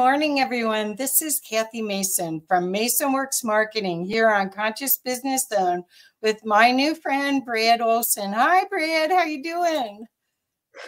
morning, everyone. This is Kathy Mason from Mason Works Marketing here on Conscious Business Zone with my new friend Brad Olsen. Hi, Brad. How you doing?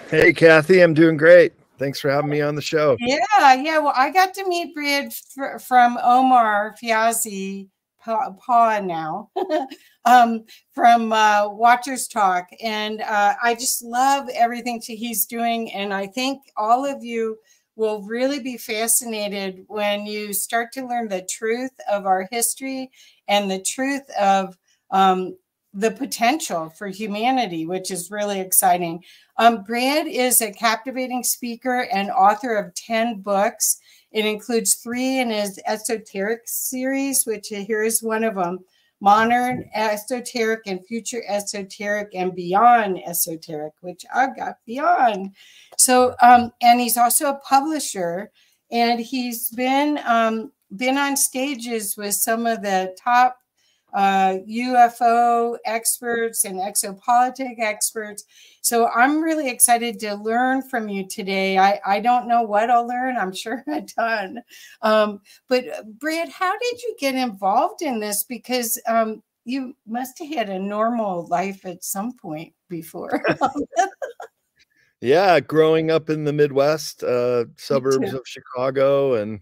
Hey, Kathy. I'm doing great. Thanks for having me on the show. Yeah, yeah. Well, I got to meet Brad from Omar Fiazi, Paw now, um, from uh, Watchers Talk, and uh, I just love everything he's doing. And I think all of you will really be fascinated when you start to learn the truth of our history and the truth of um, the potential for humanity, which is really exciting. Um, Brad is a captivating speaker and author of 10 books. It includes three in his esoteric series, which here is one of them modern esoteric and future esoteric and beyond esoteric, which I've got beyond. So, um, and he's also a publisher, and he's been um, been on stages with some of the top uh, UFO experts and exopolitic experts. So I'm really excited to learn from you today. I, I don't know what I'll learn. I'm sure a ton. Um, but Brad, how did you get involved in this? Because um, you must have had a normal life at some point before. yeah, growing up in the Midwest, uh, suburbs of Chicago, and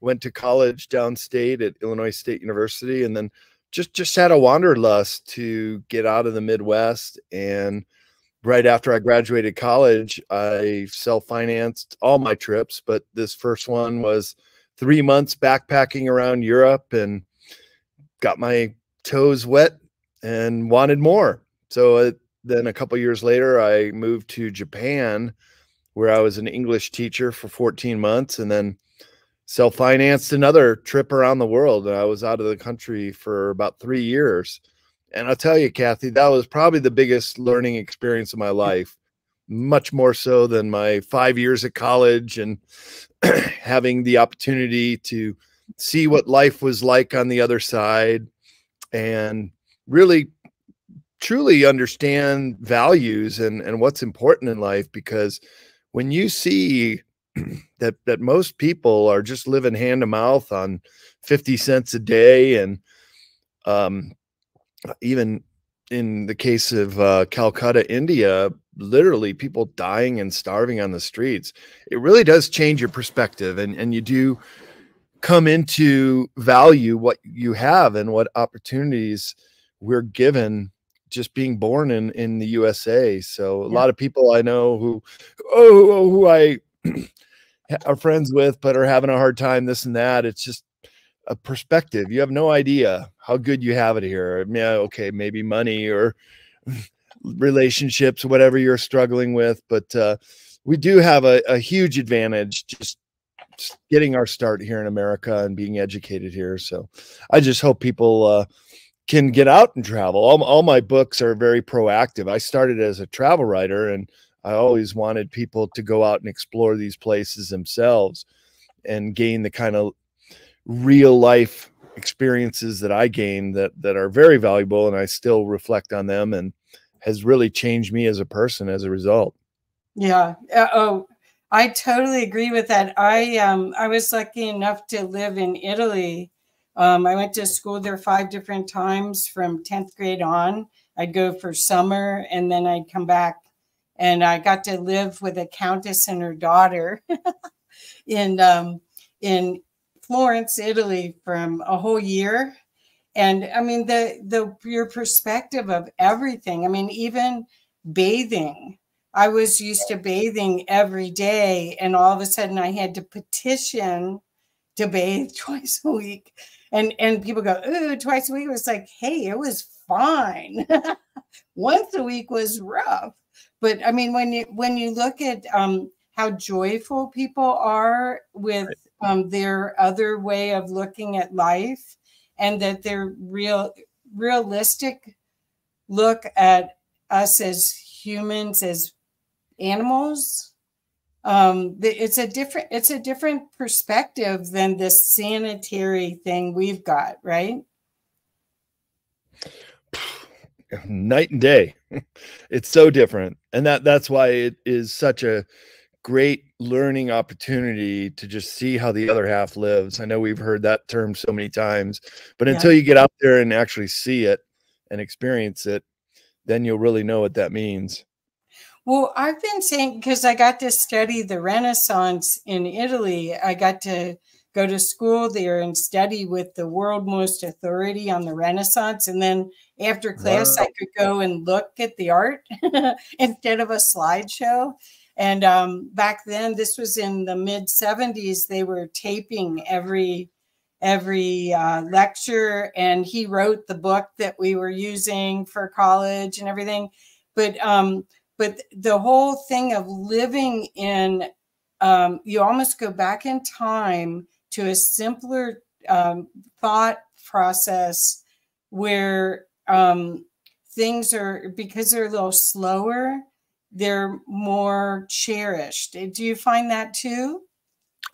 went to college downstate at Illinois State University, and then just just had a wanderlust to get out of the Midwest. And right after I graduated college, I self financed all my trips, but this first one was three months backpacking around Europe and got my toes wet and wanted more. So uh, then a couple years later, I moved to Japan, where I was an English teacher for 14 months, and then self financed another trip around the world. I was out of the country for about three years. And I'll tell you, Kathy, that was probably the biggest learning experience of my mm. life, much more so than my five years at college and having the opportunity to see what life was like on the other side and really truly understand values and, and what's important in life because when you see that that most people are just living hand to mouth on 50 cents a day and um, even in the case of uh, Calcutta, India, literally people dying and starving on the streets. It really does change your perspective, and and you do come into value what you have and what opportunities we're given just being born in in the USA. So a yeah. lot of people I know who oh who I are friends with but are having a hard time this and that it's just a perspective you have no idea how good you have it here yeah okay maybe money or relationships whatever you're struggling with but uh, we do have a, a huge advantage just, just, getting our start here in america and being educated here so i just hope people uh, can get out and travel all, all my books are very proactive i started as a travel writer and I always wanted people to go out and explore these places themselves and gain the kind of real life experiences that I gained that that are very valuable and I still reflect on them and has really changed me as a person as a result. Yeah. Uh, oh, I totally agree with that. I um I was lucky enough to live in Italy. Um, I went to school there five different times from 10th grade on. I'd go for summer and then I'd come back and I got to live with a countess and her daughter in um, in Florence, Italy, from a whole year. And I mean, the the your perspective of everything. I mean, even bathing. I was used to bathing every day, and all of a sudden, I had to petition to bathe twice a week. And and people go, "Ooh, twice a week." It was like, hey, it was fine. Once a week was rough but I mean, when you when you look at um, how joyful people are with um, their other way of looking at life, and that their real realistic look at us as humans as animals um it's a different it's a different perspective than this sanitary thing we've got right night and day it's so different and that that's why it is such a great learning opportunity to just see how the other half lives. I know we've heard that term so many times, but yeah. until you get out there and actually see it and experience it, then you'll really know what that means. Well, I've been saying because I got to study the Renaissance in Italy, I got to go to school there and study with the world most authority on the Renaissance. And then after class, wow. I could go and look at the art instead of a slideshow. And um, back then, this was in the mid 70s, they were taping every every uh, lecture and he wrote the book that we were using for college and everything but um but the whole thing of living in um, you almost go back in time to a simpler um, thought process where um, things are because they're a little slower they're more cherished. Do you find that too?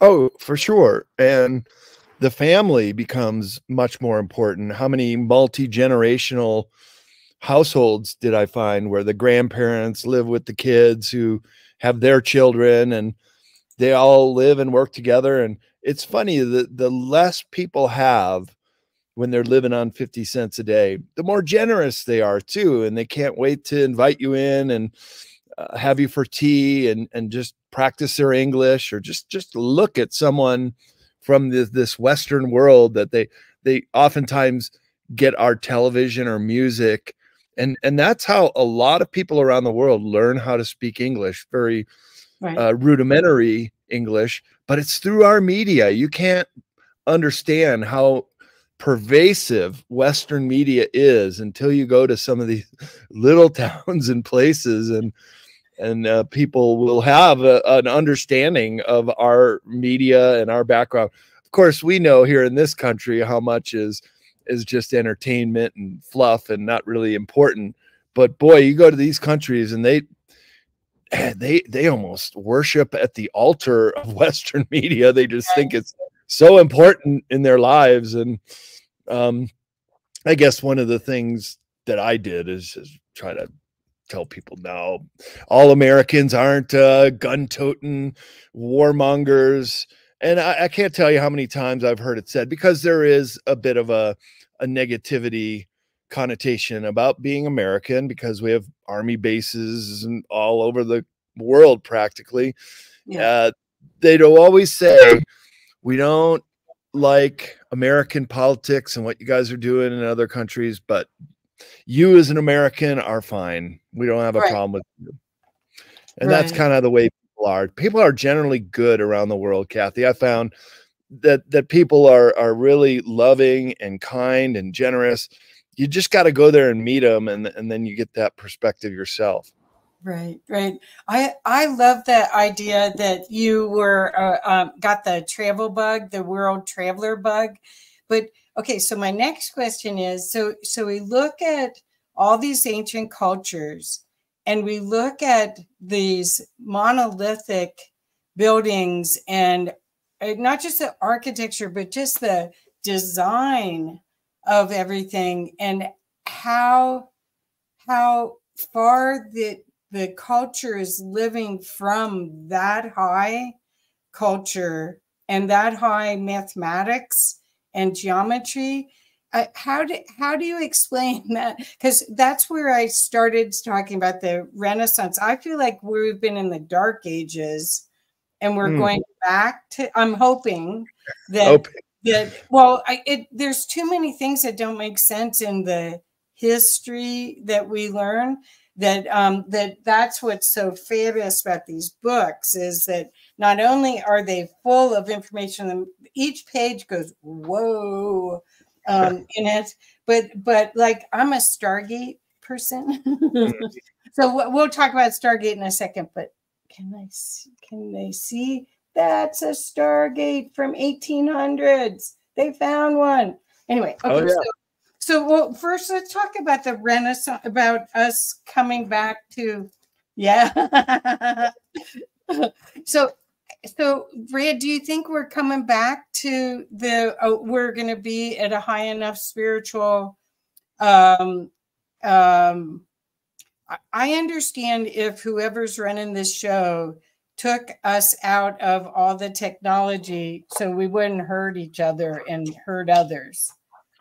Oh for sure. And the family becomes much more important. How many multi-generational households did i find where the grandparents live with the kids who have their children and they all live and work together and it's funny that the less people have when they're living on 50 cents a day, the more generous they are too. And they can't wait to invite you in and uh, have you for tea and, and just practice their English or just, just look at someone from this, this Western world that they, they oftentimes get our television or music. And, and that's how a lot of people around the world learn how to speak English, very right. uh, rudimentary English, but it's through our media. You can't understand how pervasive Western media is until you go to some of these little towns and places, and and uh, people will have a, an understanding of our media and our background. Of course, we know here in this country how much is is just entertainment and fluff and not really important. But boy, you go to these countries and they they they almost worship at the altar of western media. They just think it's so important in their lives. And um i guess one of the things that i did is, is try to tell people now all americans aren't uh, gun-toting warmongers. And I, I can't tell you how many times i've heard it said because there is a bit of a a negativity connotation about being American because we have army bases and all over the world practically. Yeah. Uh, they'd always say, we don't like American politics and what you guys are doing in other countries, but you as an American are fine. We don't have a right. problem with you. And right. that's kind of the way people are. People are generally good around the world, Kathy. I found that that people are are really loving and kind and generous you just got to go there and meet them and, and then you get that perspective yourself. Right right. I i love that idea that you were uh, um, got the travel bug the world traveler bug. But okay so my next question is so so we look at all these ancient cultures and we look at these monolithic buildings and not just the architecture but just the design of everything and how how far the the culture is living from that high culture and that high mathematics and geometry uh, how do how do you explain that? Because that's where i started talking about the renaissance. I feel like we've been in the dark ages and we're mm. going back to i'm hoping that hoping that well I, it, there's too many things that don't make sense in the history that we learn that um, that that's what's so fabulous about these books is that not only are they full of information each page goes whoa um, in it but but like i'm a stargate person. So we'll talk about stargate in a second but can i can they see that's a Stargate from 1800s. They found one. Anyway, okay. Oh, yeah. So, so well, first let's talk about the Renaissance, about us coming back to, yeah. so, so Brad, do you think we're coming back to the? Uh, we're going to be at a high enough spiritual. Um, um, I understand if whoever's running this show took us out of all the technology so we wouldn't hurt each other and hurt others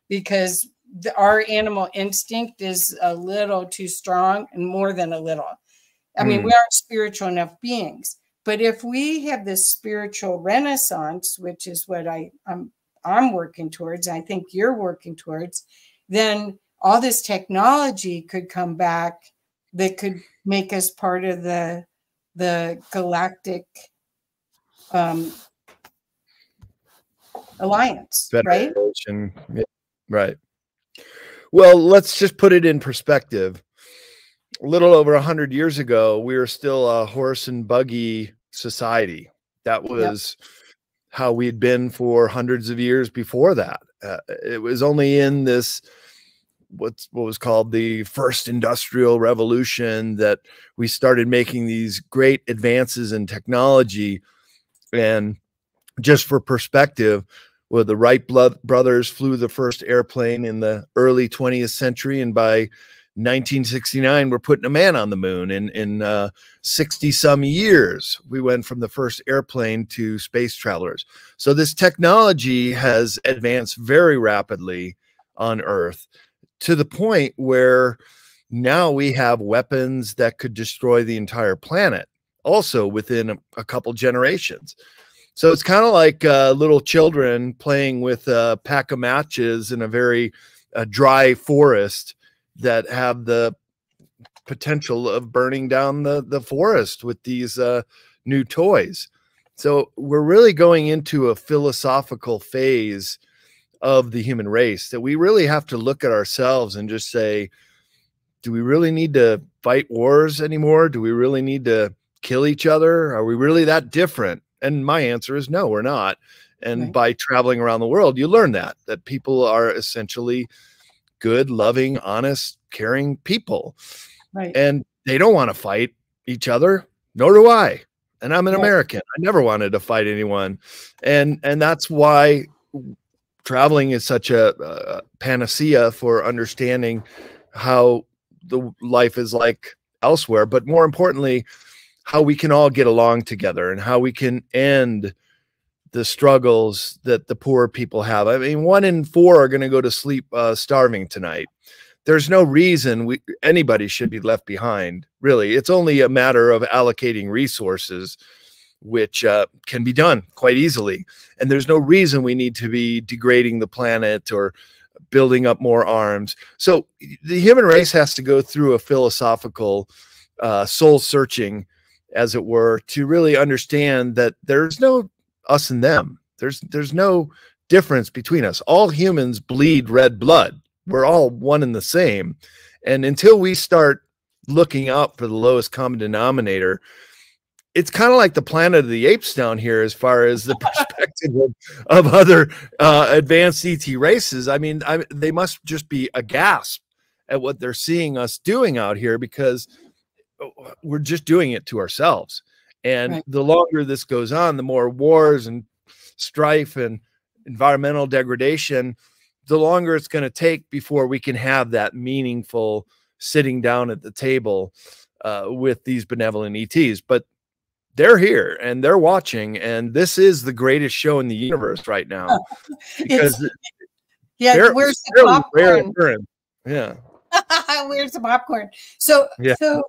because the, our animal instinct is a little too strong and more than a little. I mean, mm. we aren't spiritual enough beings. But if we have this spiritual renaissance, which is what I, I'm I'm working towards, I think you're working towards, then all this technology could come back that could make us part of the the galactic um, alliance, Federation. right? Right. Well, let's just put it in perspective. A little over a hundred years ago, we were still a horse and buggy society. That was yep. how we'd been for hundreds of years before that. Uh, it was only in this what's what was called the first industrial revolution that we started making these great advances in technology. And just for perspective well the wright brothers flew the first airplane in the early 20th century and by 1969 we're putting a man on the moon. In in uh, 60 some years we went from the first airplane to space travelers. So this technology has advanced very rapidly on earth to the point where now we have weapons that could destroy the entire planet also within a, a couple generations. So it's kind of like uh, little children playing with a pack of matches in a very uh, dry forest that have the potential of burning down the, the forest with these uh, new toys. So we're really going into a philosophical phase of the human race that we really have to look at ourselves and just say, do we really need to fight wars anymore? Do we really need to kill each other? Are we really that different? And my answer is no, we're not. And right. by traveling around the world, you learn that that people are essentially good, loving, honest, caring people. Right. And they don't want to fight each other, nor do I. And I'm an right. American. I never wanted to fight anyone. And and that's why traveling is such a, a panacea for understanding how the life is like elsewhere, but more importantly, how we can all get along together and how we can end the struggles that the poor people have. I mean, one in four are going to go to sleep uh, starving tonight. There's no reason we anybody should be left behind. Really, it's only a matter of allocating resources which uh, can be done quite easily. And there's no reason we need to be degrading the planet or building up more arms. So the human race has to go through a philosophical uh, soul searching, as it were, to really understand that there's no us and them. There's there's no difference between us. All humans bleed red blood. We're all one and the same. And until we start looking out for the lowest common denominator, it's kind of like the planet of the apes down here as far as the perspective of, of, other uh, advanced ET races. I mean, I, they must just be aghast at what they're seeing us doing out here because uh, we're just doing it to ourselves. And right. the longer this goes on, the more wars and strife and environmental degradation, the longer it's going to take before we can have that meaningful sitting down at the table uh, with these benevolent ETs. But they're here and they're watching and this is the greatest show in the universe right now because yeah where's the popcorn? yeah. Where's the popcorn? So yeah. so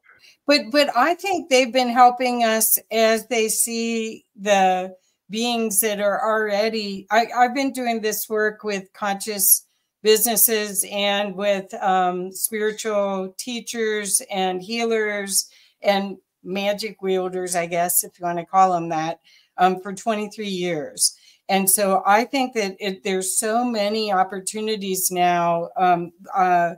but but i think they've been helping us as they see the beings that are already I, i've been doing this work with conscious businesses and with um, spiritual teachers and healers and magic wielders, I guess, if you want to call them that, um, for 23 years. And so I think that it, there's so many opportunities now um, uh,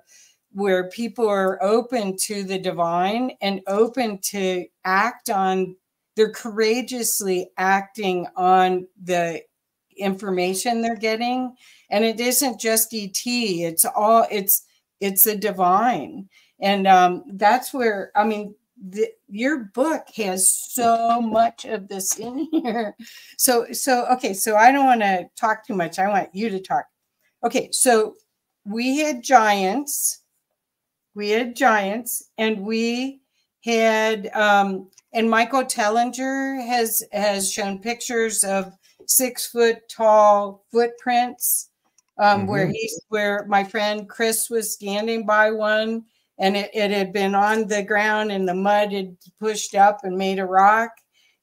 where people are open to the divine and open to act on, they're courageously acting on the information they're getting. And it isn't just ET, it's all, it's, it's the divine. And um, that's where, I mean, the, your book has so much of this in here. So, so, okay. So I don't want to talk too much. I want you to talk. Okay. So we had giants, we had giants and we had, um, and Michael Tellinger has has shown pictures of six foot tall footprints um, mm-hmm. where he's where my friend Chris was standing by one and it, it had been on the ground and the mud had pushed up and made a rock.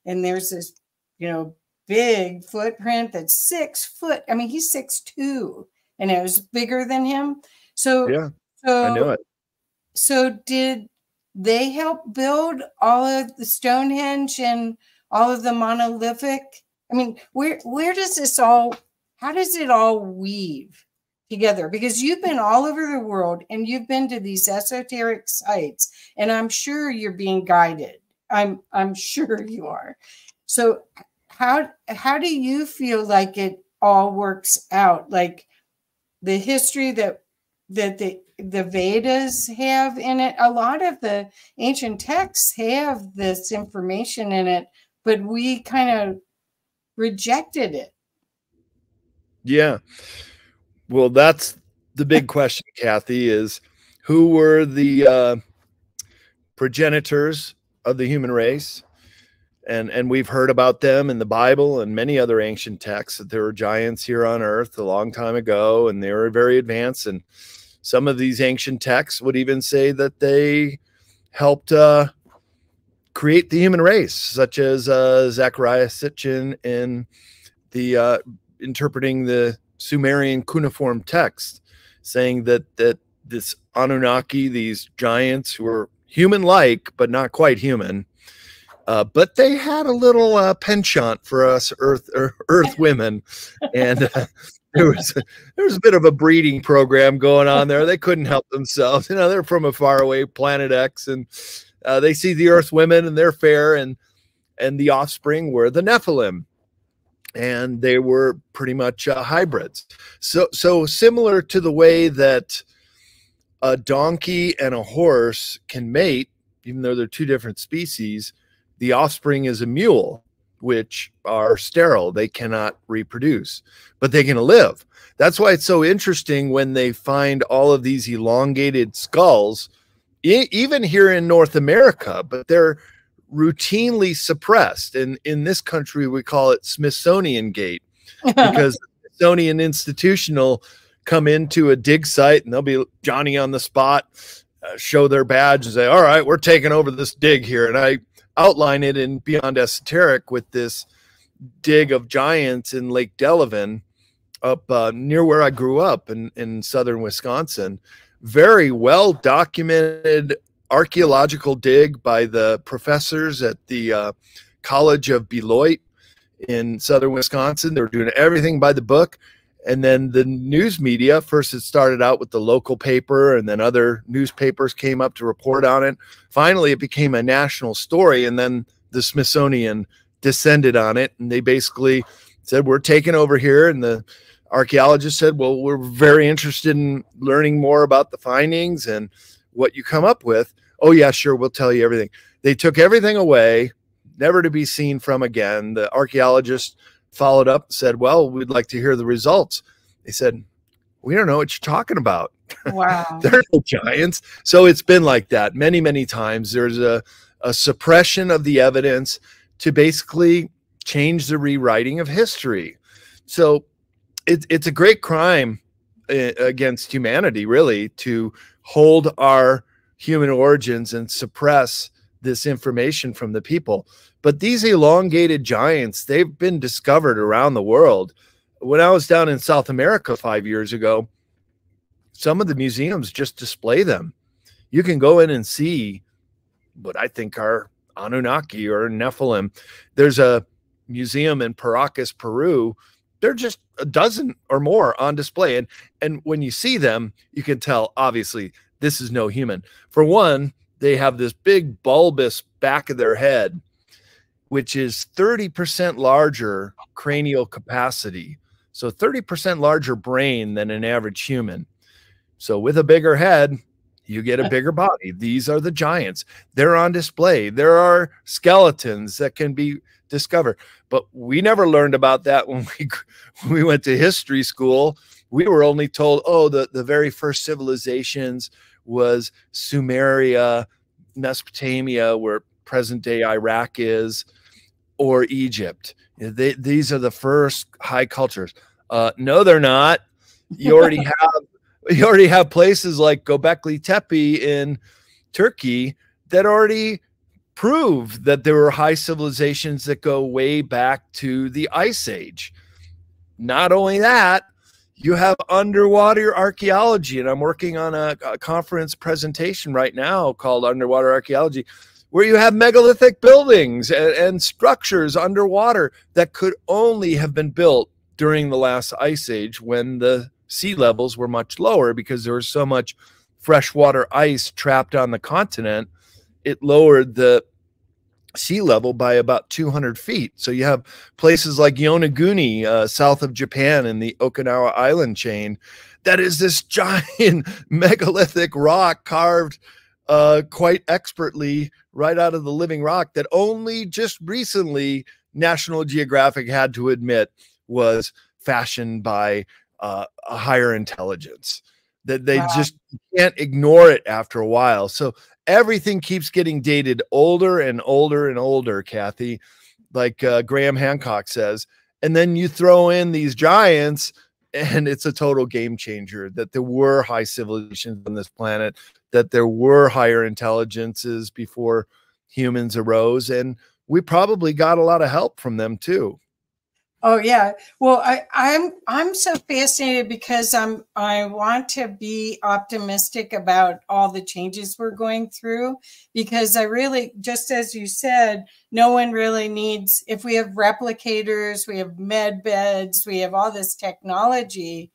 And there's this you know big footprint that's six foot i mean he's six two and it was bigger than him. So yeah so i knew it. so did they help build all of the stonehenge and all of the monolithic? I mean where where does this all how does it all weave together because you've been all over the world and you've been to these esoteric sites and i'm sure you're being guided. I'm i'm sure you are. So how how do you feel like it all works out? Like the history that that the the vedas have in it a lot of the ancient texts have this information in it but we kind of rejected it. Yeah well, that's the big question, Kathy, is who were the uh, progenitors of the human race? And, and we've heard about them in the Bible and many other ancient texts that there were giants here on earth a long time ago, and they were very advanced. And some of these ancient texts would even say that they helped uh, create the human race, such as uh, Zecharia Sitchin in the uh, interpreting the Sumerian cuneiform text saying that that this Anunnaki, these giants who were human-like but not quite human, uh, but they had a little uh, penchant for us Earth er, Earth women, and uh, there was a, there was a bit of a breeding program going on there. They couldn't help themselves. You know, they're from a faraway planet X, and uh, they see the Earth women, and they're fair, and and the offspring were the Nephilim and they were pretty much uh, hybrids. So, so similar to the way that a donkey and a horse can mate, even though they're two different species, the offspring is a mule, which are sterile. They cannot reproduce, but they can live. That's why it's so interesting when they find all of these elongated skulls, e even here in North America, but they're routinely suppressed. And in this country, we call it Smithsonian Gate because Smithsonian Institutional come into a dig site and they'll be Johnny on the spot, uh, show their badge and say, All right, we're taking over this dig here. And I outline it in Beyond Esoteric with this dig of giants in Lake Delavan up uh, near where I grew up in, in southern Wisconsin. Very well documented archaeological dig by the professors at the uh, College of Beloit in southern Wisconsin. They were doing everything by the book. And then the news media, first it started out with the local paper, and then other newspapers came up to report on it. Finally, it became a national story, and then the Smithsonian descended on it. And they basically said, We're taking over here. And the archaeologists said, Well, we're very interested in learning more about the findings. And what you come up with. Oh, yeah, sure, we'll tell you everything. They took everything away, never to be seen from again. The archaeologist followed up said, Well, we'd like to hear the results. They said, We don't know what you're talking about. Wow. They're no giants. So it's been like that many, many times. There's a, a suppression of the evidence to basically change the rewriting of history. So it, it's a great crime eh, against humanity, really, to hold our human origins and suppress this information from the people. But these elongated giants, they've been discovered around the world. When I was down in South America five years ago, some of the museums just display them. You can go in and see what I think are Anunnaki or Nephilim. There's a museum in Paracas, Peru. They're just a dozen or more on display. And and when you see them, you can tell obviously this is no human. For one, they have this big bulbous back of their head, which is 30% larger cranial capacity. So 30% larger brain than an average human. So with a bigger head, you get a bigger body. These are the giants. They're on display. There are skeletons that can be discovered. But we never learned about that when we when we went to history school. We were only told, oh, the, the very first civilizations was Sumeria, Mesopotamia, where present day Iraq is or Egypt. They, these are the first high cultures. Uh, no, they're not. You already have you already have places like Göbekli Tepe in Turkey that already prove that there were high civilizations that go way back to the Ice Age. Not only that, you have underwater archaeology, and I'm working on a, a conference presentation right now called Underwater Archaeology, where you have megalithic buildings and, and structures underwater that could only have been built during the last ice age when the sea levels were much lower because there was so much freshwater ice trapped on the continent. It lowered the sea level by about 200 feet. So you have places like Yonaguni, uh, south of Japan in the Okinawa island chain, that is this giant megalithic rock carved uh, quite expertly right out of the living rock that only just recently National Geographic had to admit was fashioned by uh, a higher intelligence that they wow. just can't ignore it after a while. So everything keeps getting dated older and older and older, Kathy, like uh, Graham Hancock says. And then you throw in these giants, and it's a total game changer that there were high civilizations on this planet, that there were higher intelligences before humans arose. And we probably got a lot of help from them too. Oh yeah. Well, I, I'm I'm so fascinated because I'm I want to be optimistic about all the changes we're going through because I really just as you said, no one really needs if we have replicators, we have med beds, we have all this technology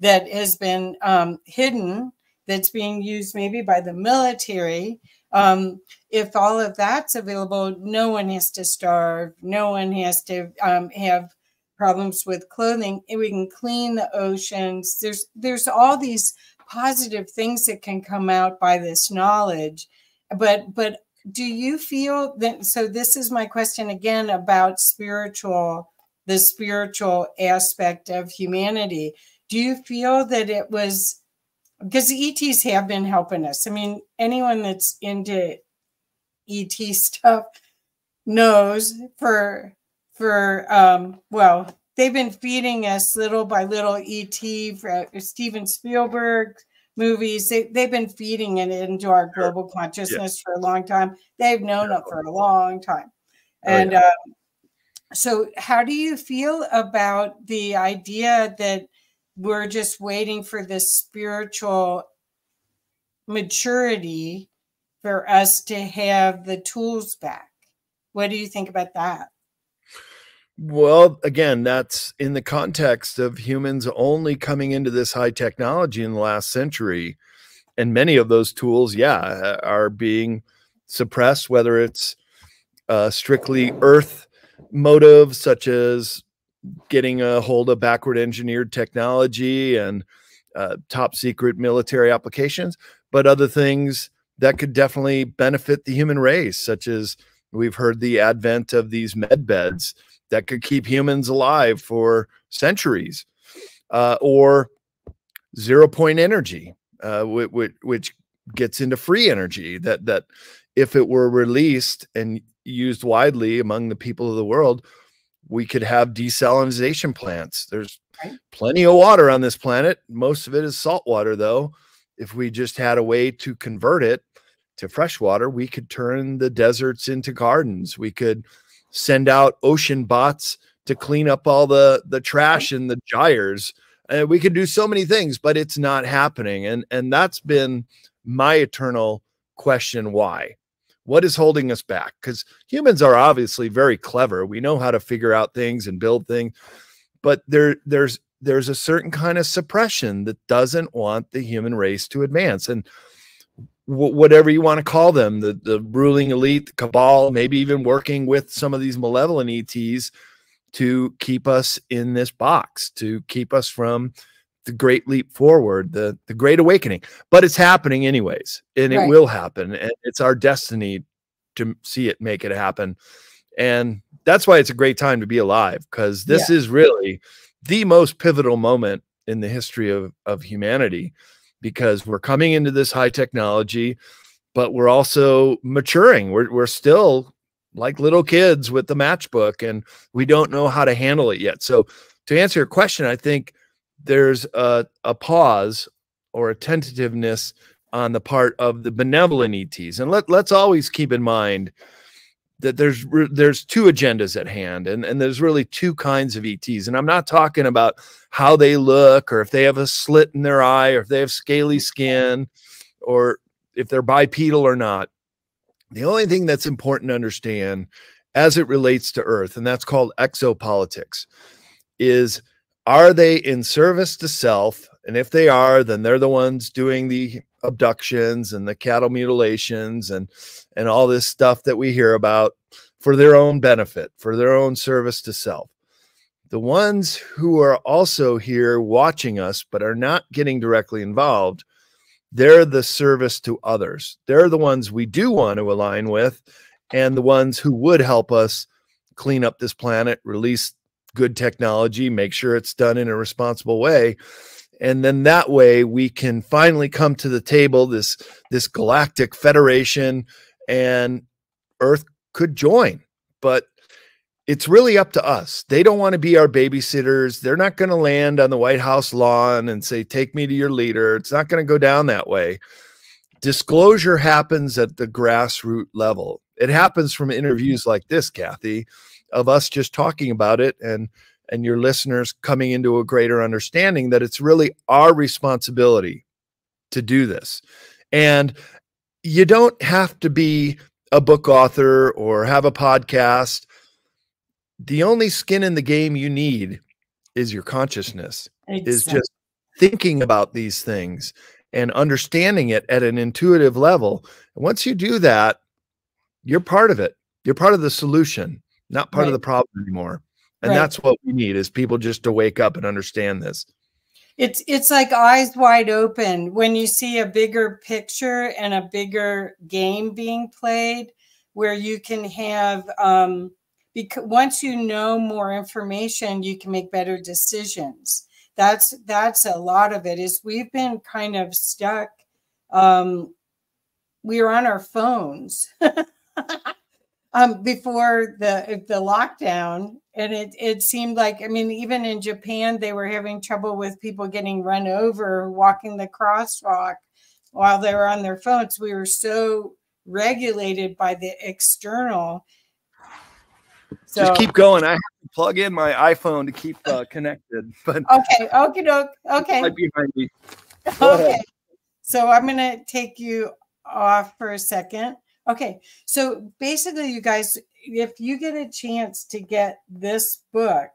that has been um, hidden that's being used maybe by the military. Um, if all of that's available, no one has to starve. No one has to um, have problems with clothing we can clean the oceans. There's there's all these positive things that can come out by this knowledge. But but do you feel that so this is my question again about spiritual the spiritual aspect of humanity. Do you feel that it was because the ets have been helping us. I mean anyone that's into et stuff knows for for um, well, they've been feeding us little by little ET for Steven Spielberg movies. They they've been feeding it into our global consciousness yeah. for a long time. They've known it for a long time, and oh, yeah. um, so how do you feel about the idea that we're just waiting for this spiritual maturity for us to have the tools back? What do you think about that? Well, again, that's in the context of humans only coming into this high technology in the last century. And many of those tools, yeah, are being suppressed, whether it's uh, strictly Earth motives, such as getting a hold of backward engineered technology and uh, top secret military applications, but other things that could definitely benefit the human race, such as we've heard the advent of these med beds that could keep humans alive for centuries, uh, or zero point energy, uh, which, which gets into free energy. That that if it were released and used widely among the people of the world, we could have desalination plants. There's plenty of water on this planet. Most of it is salt water, though. If we just had a way to convert it to fresh water, we could turn the deserts into gardens. We could send out ocean bots to clean up all the the trash in the gyres. And we could do so many things, but it's not happening. And and that's been my eternal question why? What is holding us back? Because humans are obviously very clever. We know how to figure out things and build things, but there there's there's a certain kind of suppression that doesn't want the human race to advance. And whatever you want to call them, the, the ruling elite, the cabal, maybe even working with some of these malevolent ETs to keep us in this box, to keep us from the great leap forward, the, the great awakening. But it's happening anyways, and it will happen. And it's our destiny to see it make it happen. And that's why it's a great time to be alive, because this yeah. is really the most pivotal moment in the history of, of humanity because we're coming into this high technology. but we're also maturing. We're we're still like little kids with the matchbook, and we don't know how to handle it yet. So, to answer your question, I think there's a, a pause or a tentativeness on the part of the benevolent ETs, and let let's always keep in mind that there's there's two agendas at hand and, and there's really two kinds of ETs and I'm not talking about how they look or if they have a slit in their eye or if they have scaly skin or if they're bipedal or not. The only thing that's important to understand as it relates to Earth, and that's called exopolitics, is are they in service to self? And if they are, then they're the ones doing the abductions and the cattle mutilations and and all this stuff that we hear about for their own benefit, for their own service to self. The ones who are also here watching us but are not getting directly involved, they're the service to others. They're the ones we do want to align with and the ones who would help us clean up this planet, release good technology, make sure it's done in a responsible way and then that way we can finally come to the table this this galactic federation and earth could join. But it's really up to us. They don't want to be our babysitters. They're not going to land on the white house lawn and say take me to your leader. It's not going to go down that way. Disclosure happens at the grassroots level. It happens from interviews like this kathy of us just talking about it and and your listeners coming into a greater understanding that it's really our responsibility to do this. And you don't have to be a book author or have a podcast. The only skin in the game you need is your consciousness, exactly. is just thinking about these things and understanding it at an intuitive level. And once you do that, you're part of it. You're part of the solution, not part right. of the problem anymore and right. that's what we need is people just to wake up and understand this. It's it's like eyes wide open. When you see a bigger picture and a bigger game being played where you can have um because once you know more information you can make better decisions. That's that's a lot of it is we've been kind of stuck um we are on our phones um before the the lockdown and it it seemed like i mean even in japan they were having trouble with people getting run over walking the crosswalk while they were on their phones. We were so regulated by the external. So, just keep going. I have to plug in my iphone to keep uh, connected but okay okay. okay right behind me okay so i'm gonna take you off for a second okay so basically you guys if you get a chance to get this book,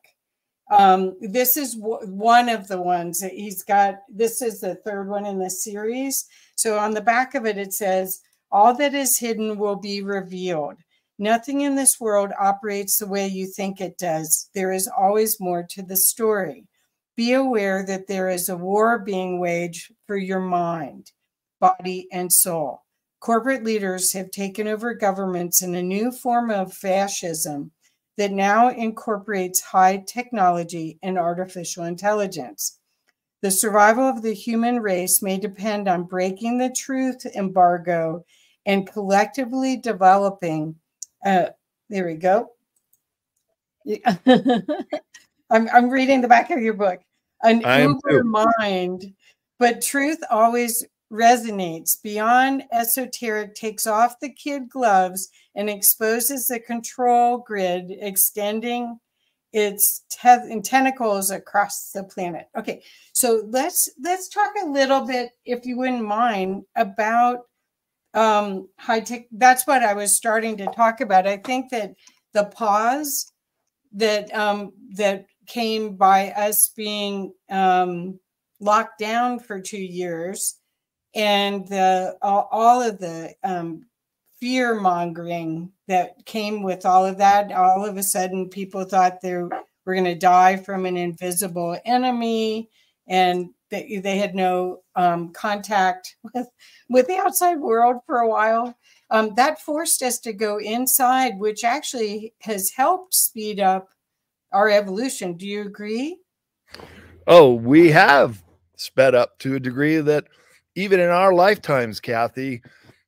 um, this is one of the ones that he's got. This is the third one in the series. So on the back of it, it says, All that is hidden will be revealed. Nothing in this world operates the way you think it does. There is always more to the story. Be aware that there is a war being waged for your mind, body, and soul. Corporate leaders have taken over governments in a new form of fascism that now incorporates high technology and artificial intelligence. The survival of the human race may depend on breaking the truth embargo and collectively developing. Uh, there we go. I'm, I'm reading the back of your book. An uber mind, but truth always resonates beyond esoteric takes off the kid gloves and exposes the control grid extending its te- tentacles across the planet. Okay so let's let's talk a little bit if you wouldn't mind about um high tech that's what i was starting to talk about. I think that the pause that um that came by us being um locked down for two years and the all, of the um, fear mongering that came with all of that. All of a sudden, people thought they were going to die from an invisible enemy, and they, they had no um, contact with with the outside world for a while. Um, that forced us to go inside, which actually has helped speed up our evolution. Do you agree? Oh, we have sped up to a degree that even in our lifetimes, Kathy,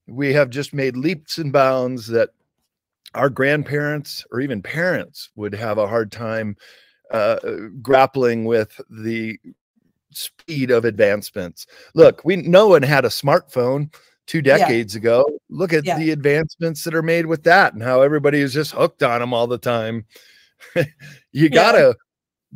we have just made leaps and bounds that our grandparents or even parents would have a hard time uh, grappling with the speed of advancements. Look, we no one had a smartphone two decades yeah. ago. Look at yeah. the advancements that are made with that and how everybody is just hooked on them all the time. you gotta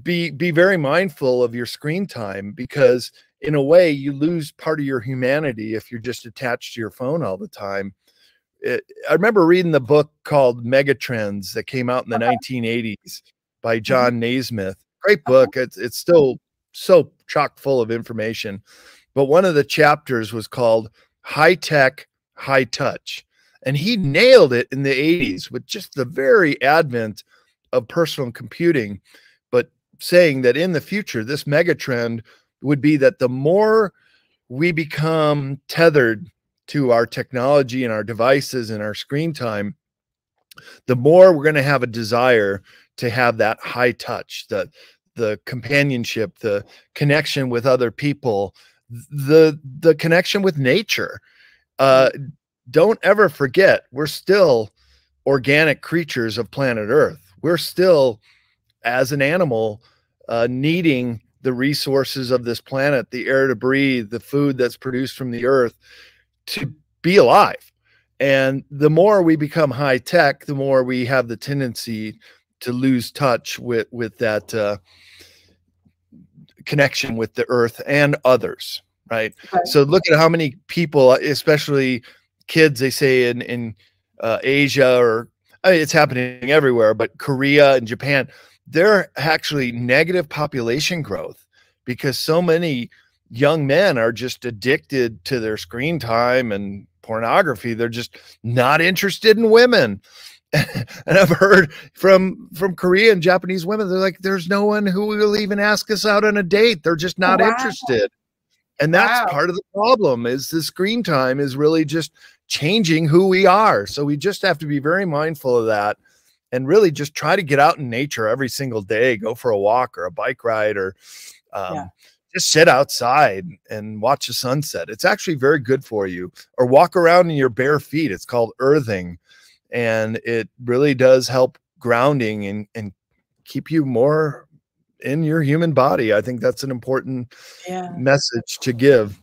be be very mindful of your screen time because in a way you lose part of your humanity if you're just attached to your phone all the time. It, I remember reading the book called Megatrends that came out in the uh-huh. 1980s by mm-hmm. John. Naisbitt. Great uh-huh. book. It's it's still so chock full of information. But one of the chapters was called High Tech, High Touch. And he nailed it in the 80s with just the very advent of personal computing, but saying that in the future, this mega trend would be that the more we become tethered to our technology and our devices and our screen time, the more we're going to have a desire to have that high touch, the the companionship, the connection with other people, the the connection with nature. Uh, don't ever forget, we're still organic creatures of planet Earth. We're still, as an animal, uh, needing the resources of this planet, the air to breathe, the food that's produced from the earth to be alive. And the more we become high tech, the more we have the tendency to lose touch with with that uh, connection with the earth and others right okay. so look at how many people especially kids they say in in uh, asia or I mean, it's happening everywhere but korea and japan they're actually negative population growth because so many young men are just addicted to their screen time and pornography they're just not interested in women and I've heard from from Korean Japanese women, they're like, there's no one who will even ask us out on a date. They're just not wow. interested. And that's wow. part of the problem is the screen time is really just changing who we are. So we just have to be very mindful of that and really just try to get out in nature every single day, go for a walk or a bike ride or um, yeah. just sit outside and watch the sunset. It's actually very good for you. Or walk around in your bare feet. It's called earthing and it really does help grounding and, and keep you more in your human body. I think that's an important yeah. message to give.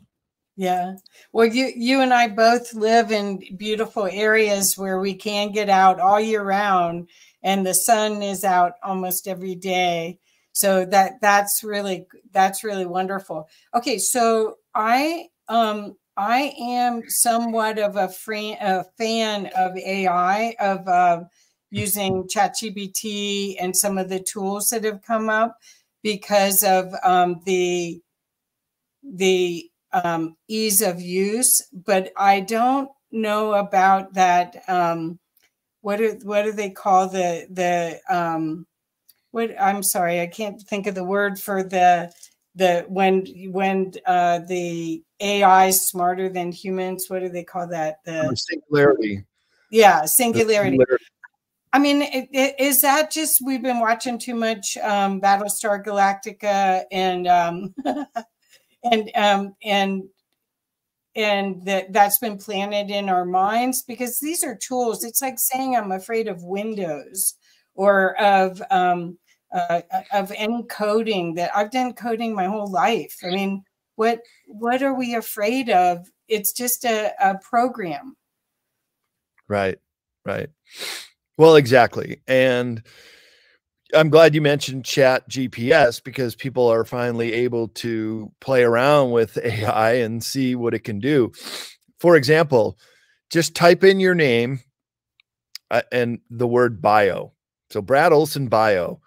Yeah. Well, you you and I both live in beautiful areas where we can get out all year round and the sun is out almost every day. So that that's really that's really wonderful. Okay, so I um I am somewhat of a, free, a fan of AI, of uh, using ChatGPT and some of the tools that have come up because of um, the the um, ease of use. But I don't know about that. Um, what do what do they call the the um, what? I'm sorry, I can't think of the word for the the when when uh, the AI is smarter than humans. What do they call that? The singularity. Yeah, singularity. singularity. I mean, it, it, is that just we've been watching too much um, Battlestar Galactica and um, and um, and and that that's been planted in our minds because these are tools. It's like saying I'm afraid of Windows or of um, uh, of any coding that I've done coding my whole life. I mean, what what are we afraid of? It's just a, a program. Right, right. Well, exactly. And I'm glad you mentioned chat GPS because people are finally able to play around with AI and see what it can do. For example, just type in your name uh, and the word bio. So Brad Olsen bio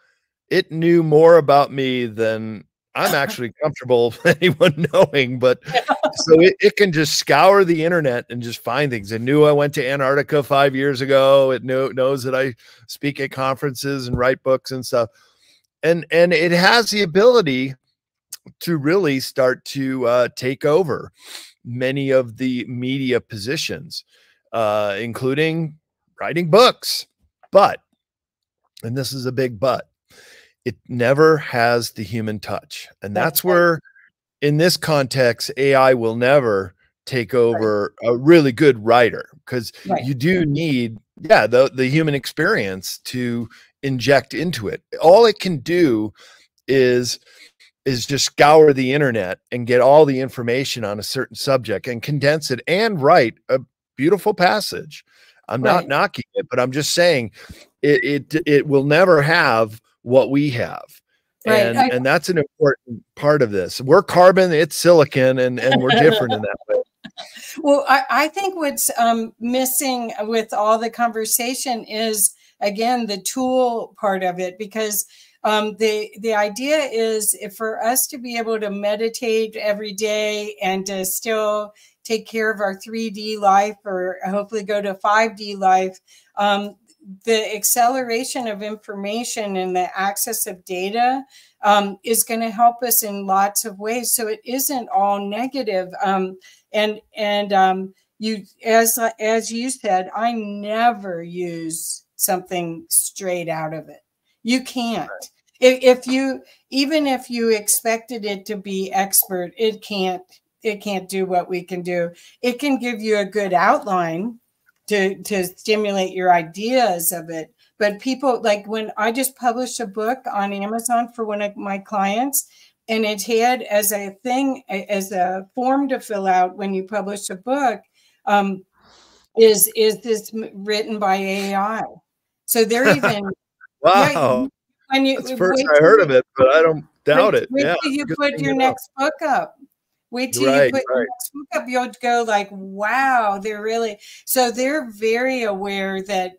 it knew more about me than I'm actually comfortable anyone knowing, but so it, it, can just scour the internet and just find things. It knew I went to Antarctica five years ago. It knew, knows that I speak at conferences and write books and stuff. And and it has the ability to really start to uh, take over many of the media positions, uh, including writing books. But, and this is a big but, it never has the human touch. And that's where, in this context, AI will never take over right. a really good writer because right. you do need yeah the the human experience to inject into it all it can do is is just scour the internet and get all the information on a certain subject and condense it and write a beautiful passage i'm right. not knocking it but i'm just saying it it it will never have what we have Right. And, I, and that's an important part of this. We're carbon, it's silicon, and, and we're different in that way. Well, I, I think what's um, missing with all the conversation is, again, the tool part of it, because um, the the idea is for us to be able to meditate every day and to still take care of our 3D life or hopefully go to 5D life, um, the acceleration of information and the access of data um, is going to help us in lots of ways. So it isn't all negative. Um, and and um, you, as as you said, I never use something straight out of it. You can't. If, if you even if you expected it to be expert, it can't. It can't do what we can do. It can give you a good outline to to stimulate your ideas of it. But people like when i just published a book on amazon for one of my clients and it had as a thing as a form to fill out when you publish a book um, is is this written by ai so they're even wow. when you first i heard of it but i don't doubt wait, it. wait yeah, you put your next book up Wait till right, you put right. your next book up, you'll go like, wow, they're really so they're very aware that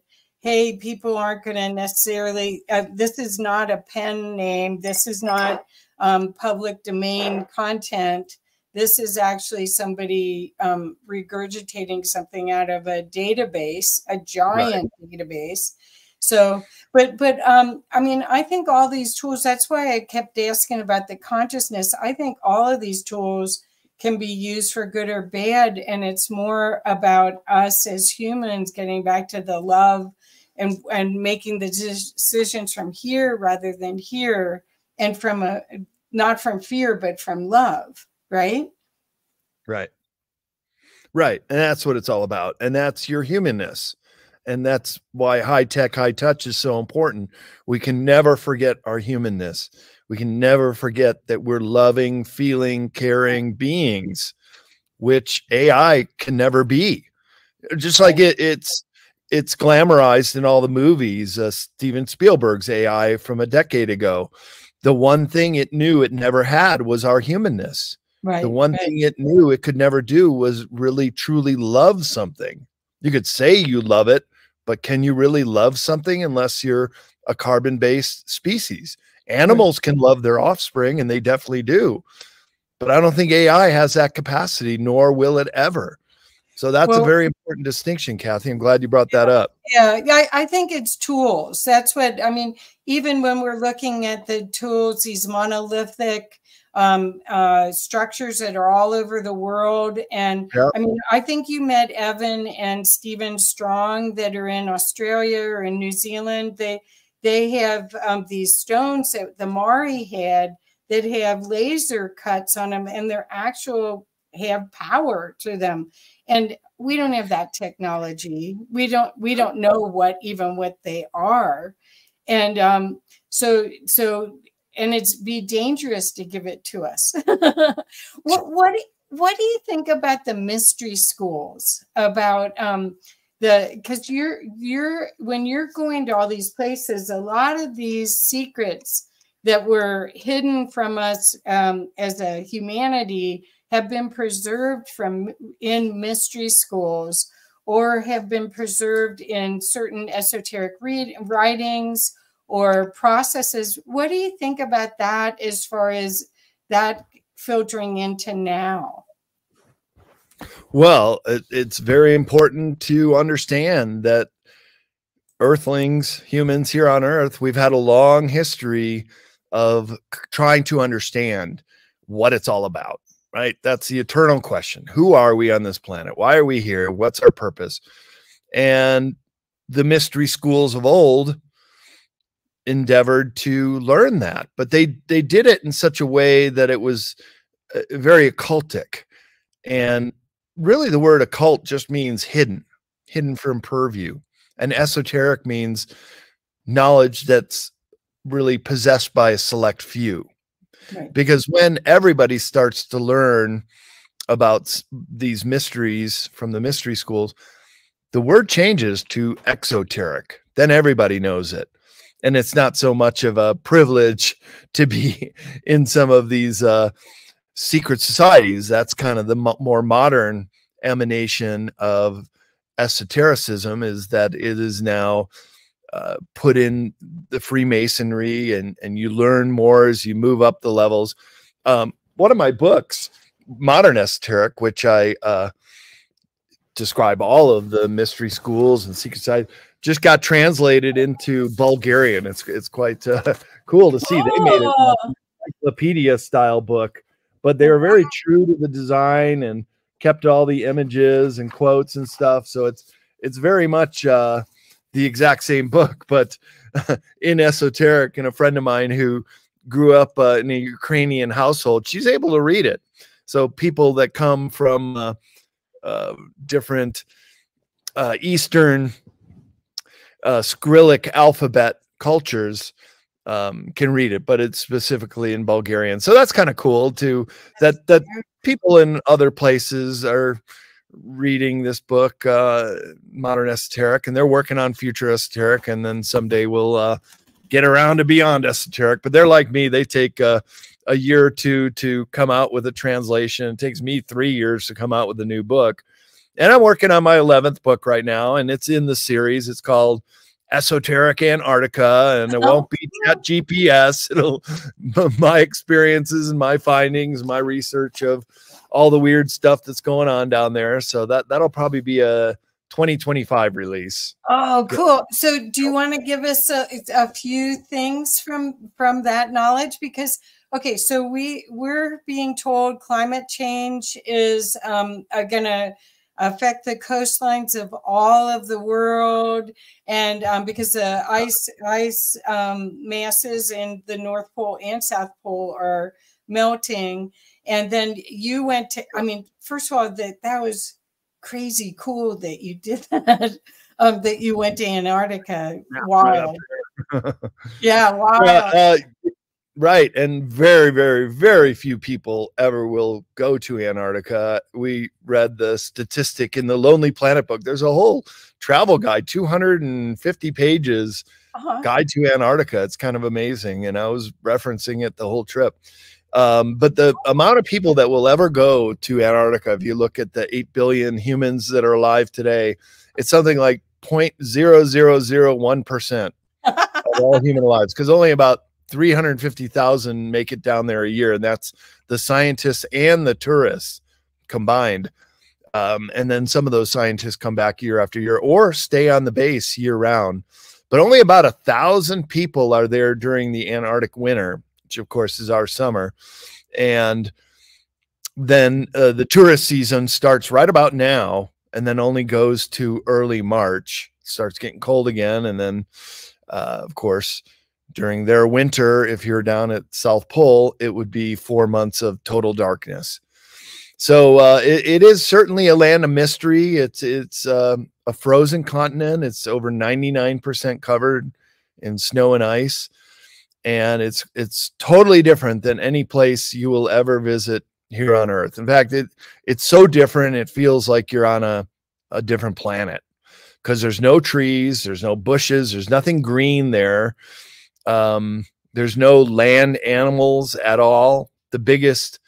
hey, people aren't going to necessarily. Uh, this is not a pen name. This is not um, public domain content. This is actually somebody um, regurgitating something out of a database, a giant right. database. So, but but um, I mean, I think all these tools. That's why I kept asking about the consciousness. I think all of these tools can be used for good or bad. And it's more about us as humans getting back to the love and, and making the decisions from here rather than here and from a not from fear but from love right right right and that's what it's all about and that's your humanness and that's why high tech high touch is so important we can never forget our humanness we can never forget that we're loving, feeling, caring beings, which AI can never be. Just like it, it's it's glamorized in all the movies. Uh, Steven Spielberg's AI from a decade ago. The one thing it knew it never had was our humanness. Right, the one right. thing it knew it could never do was really truly love something. You could say you love it, but can you really love something unless you're a carbon based species? Animals can love their offspring, and they definitely do. But I don't think AI has that capacity, nor will it ever. So that's well, a very important distinction, Kathy. I'm glad you brought that up. Yeah, I, I think it's tools. That's what I mean. Even when we're looking at the tools, these monolithic um, uh, structures that are all over the world. And yep. I mean, I think you met Evan and Stephen Strong that are in Australia or in New Zealand. They they have um, these stones that the Maori had that have laser cuts on them and they're actual have power to them. And we don't have that technology. We don't we don't know what even what they are. And um, so so and it's be dangerous to give it to us. what what what do you think about the mystery schools about um, the because you're you're when you're going to all these places a lot of these secrets that were hidden from us um, as a humanity have been preserved from in mystery schools or have been preserved in certain esoteric read, writings or processes what do you think about that as far as that filtering into now well, it, it's very important to understand that earthlings, humans here on earth, we've had a long history of trying to understand what it's all about, right? That's the eternal question. Who are we on this planet? Why are we here? What's our purpose? And the mystery schools of old endeavored to learn that, but they they did it in such a way that it was uh, very occultic and really the word occult just means hidden, hidden from purview. And esoteric means knowledge that's really possessed by a select few. Right. Because when everybody starts to learn about these mysteries from the mystery schools, the word changes to exoteric. Then everybody knows it. And it's not so much of a privilege to be in some of these uh, secret societies. That's kind of the mo more modern emanation of esotericism is that it is now uh, put in the Freemasonry and, and you learn more as you move up the levels. Um, one of my books, Modern Esoteric, which I uh, describe all of the mystery schools and secret societies, just got translated into Bulgarian. It's it's quite uh, cool to see. They made it oh. encyclopedia style book, but they were very true to the design and kept all the images and quotes and stuff. So it's it's very much uh, the exact same book, but in esoteric. And a friend of mine who grew up uh, in a Ukrainian household, she's able to read it. So people that come from uh, uh, different uh, Eastern uh, Cyrillic alphabet cultures um, can read it, but it's specifically in Bulgarian. So that's kind of cool to That that people in other places are reading this book, uh, Modern Esoteric, and they're working on Future Esoteric, and then someday we'll uh, get around to Beyond Esoteric. But they're like me; they take uh, a year or two to come out with a translation. It takes me three years to come out with a new book, and I'm working on my eleventh book right now, and it's in the series. It's called esoteric Antarctica, and it oh. won't be chat GPS. It'll my experiences and my findings, my research of all the weird stuff that's going on down there. So that that'll probably be a 2025 release. Oh, cool. So do you want to give us a, a few things from from that knowledge because okay, so we we're being told climate change is um, going to affect the coastlines of all of the world. And um, because the ice ice um, masses in the north pole and south pole are melting. And then you went to i mean first of all that that was crazy cool that you did that um, that you went to antarctica. Wow yeah wow uh, right and very very very few people ever will go to antarctica. We read the statistic in the lonely planet book. There's a whole travel guide 250 pages uh-huh. guide to antarctica. It's kind of amazing and i was referencing it the whole trip. Um, but the amount of people that will ever go to Antarctica, if you look at the 8 billion humans that are alive today, it's something like 0.0001% of all human lives because only about 350,000 make it down there a year. And that's the scientists and the tourists combined. Um, and then some of those scientists come back year after year or stay on the base year round. But only about a thousand people are there during the Antarctic winter which of course is our summer. And then uh, the tourist season starts right about now and then only goes to early March. Starts getting cold again. And then, uh, of course, during their winter, if you're down at South Pole, it would be four months of total darkness. So uh, it, it is certainly a land of mystery. It's it's uh, a frozen continent. It's over 99% covered in snow and ice and it's it's totally different than any place you will ever visit here on earth in fact it it's so different it feels like you're on a, a different planet because there's no trees there's no bushes there's nothing green there um, there's no land animals at all the biggest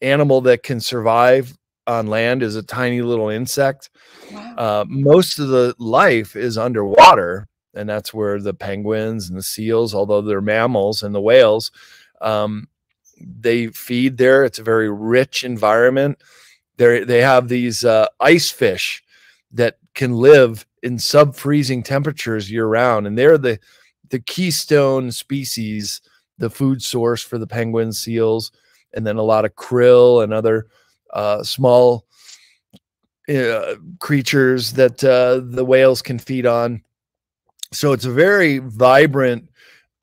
animal that can survive on land is a tiny little insect wow. uh, most of the life is underwater and that's where the penguins and the seals, although they're mammals, and the whales, um, they feed there. It's a very rich environment. They they have these uh, ice fish that can live in sub freezing temperatures year round, and they're the the keystone species, the food source for the penguins, seals, and then a lot of krill and other uh, small uh, creatures that uh, the whales can feed on. So it's a very vibrant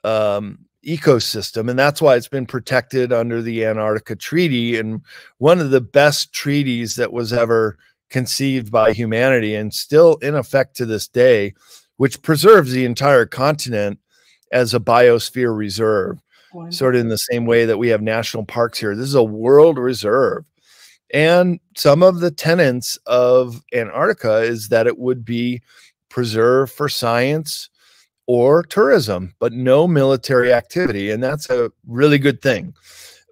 um, ecosystem and that's why it's been protected under the Antarctica Treaty and one of the best treaties that was ever conceived by humanity and still in effect to this day which preserves the entire continent as a biosphere reserve sort of in the same way that we have national parks here this is a world reserve and some of the tenets of Antarctica is that it would be preserved for science or tourism, but no military activity. And that's a really good thing.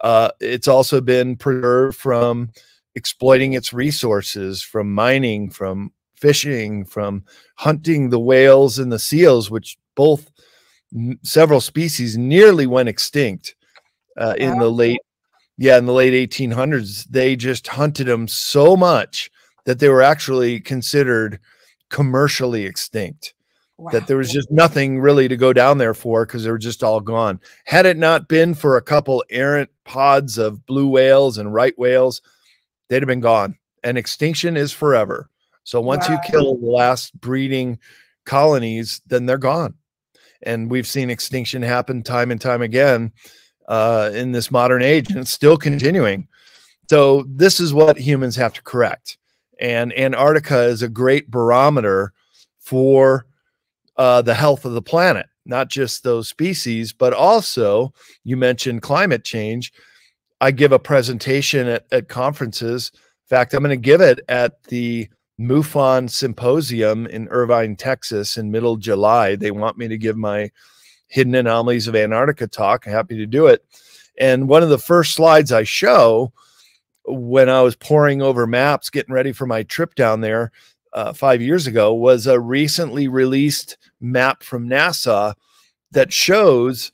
Uh, it's also been preserved from exploiting its resources, from mining, from fishing, from hunting the whales and the seals, which both several species nearly went extinct uh, in the late yeah in the late 1800s they just hunted them so much that they were actually considered commercially extinct wow. that there was just nothing really to go down there for because they were just all gone. Had it not been for a couple errant pods of blue whales and right whales, they'd have been gone. And extinction is forever. So once wow. you kill the last breeding colonies, then they're gone. And we've seen extinction happen time and time again uh, in this modern age, and it's still continuing. So this is what humans have to correct. And Antarctica is a great barometer for uh, the health of the planet, not just those species, but also you mentioned climate change. I give a presentation at, at conferences. In fact, I'm going to give it at the MUFON Symposium in Irving, Texas in middle July. They want me to give my Hidden Anomalies of Antarctica talk. I'm happy to do it. And one of the first slides I show when I was poring over maps, getting ready for my trip down there, uh, five years ago was a recently released map from NASA that shows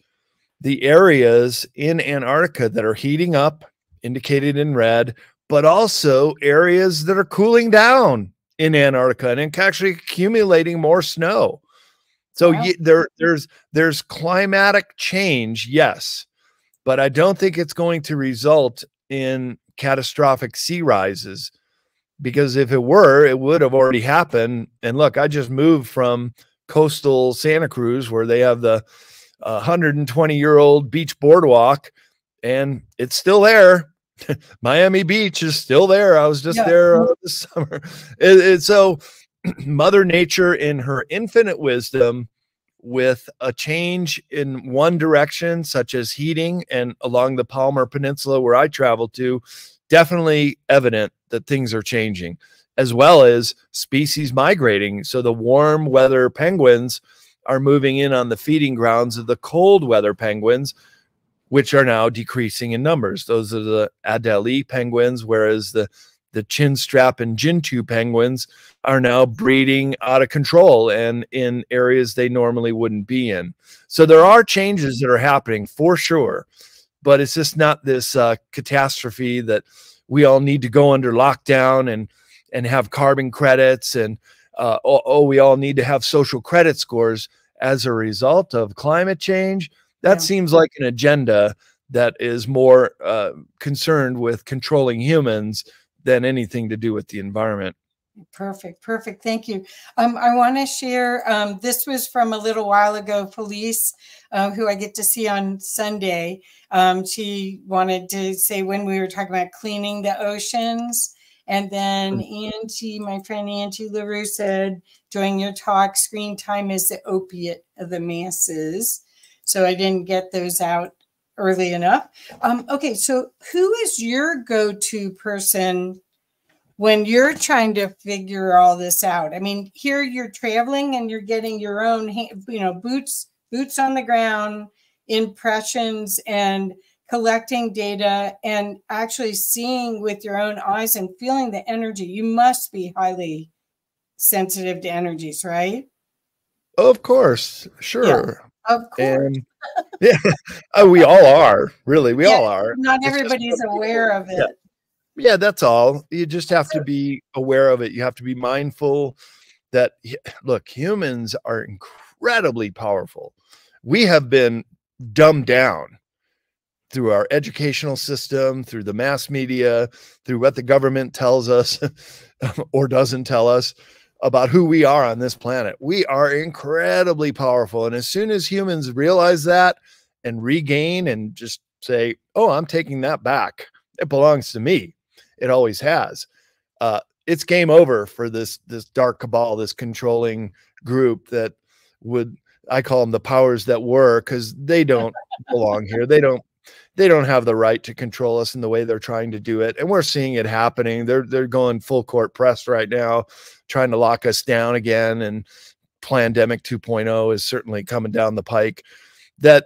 the areas in Antarctica that are heating up, indicated in red, but also areas that are cooling down in Antarctica and actually accumulating more snow. So wow. there, there's there's climatic change, yes, but I don't think it's going to result in catastrophic sea rises because if it were, it would have already happened. And look, I just moved from coastal Santa Cruz where they have the uh, 120 year old beach boardwalk and it's still there. Miami Beach is still there. I was just yeah. there uh, this summer. So, Mother Nature, in her infinite wisdom, with a change in one direction, such as heating, and along the Palmer Peninsula where I travel to, definitely evident that things are changing, as well as species migrating. So the warm weather penguins are moving in on the feeding grounds of the cold weather penguins, which are now decreasing in numbers. Those are the Adelie penguins, whereas the the chinstrap and gentoo penguins are now breeding out of control and in areas they normally wouldn't be in. So there are changes that are happening for sure but it's just not this uh, catastrophe that we all need to go under lockdown and and have carbon credits and uh, oh, oh, we all need to have social credit scores as a result of climate change. That yeah. seems like an agenda that is more uh, concerned with controlling humans than anything to do with the environment. Perfect, perfect. Thank you. Um, I want to share. Um, this was from a little while ago. Felice, uh, who I get to see on Sunday, um, she wanted to say when we were talking about cleaning the oceans. And then mm. Auntie, my friend Auntie LaRue said, during your talk, screen time is the opiate of the masses. So I didn't get those out early enough. Um, okay, so who is your go to person when you're trying to figure all this out. I mean, here you're traveling and you're getting your own, you know, boots boots on the ground impressions and collecting data and actually seeing with your own eyes and feeling the energy. You must be highly sensitive to energies, right? Of course, sure. Yeah, of course. And yeah, oh, we all are. Really, we yeah, all are. Not everybody's aware of it. Yeah yeah that's all you just have to be aware of it you have to be mindful that look humans are incredibly powerful we have been dumbed down through our educational system through the mass media through what the government tells us or doesn't tell us about who we are on this planet we are incredibly powerful and as soon as humans realize that and regain and just say, "Oh, I'm taking that back. It belongs to me. It always has." Uh, it's game over for this this dark cabal, this controlling group that would I call them the powers that were because they don't belong here. They don't they don't have the right to control us in the way they're trying to do it. And we're seeing it happening. They're they're going full court press right now, trying to lock us down again. And pandemic 2.0 is certainly coming down the pike. That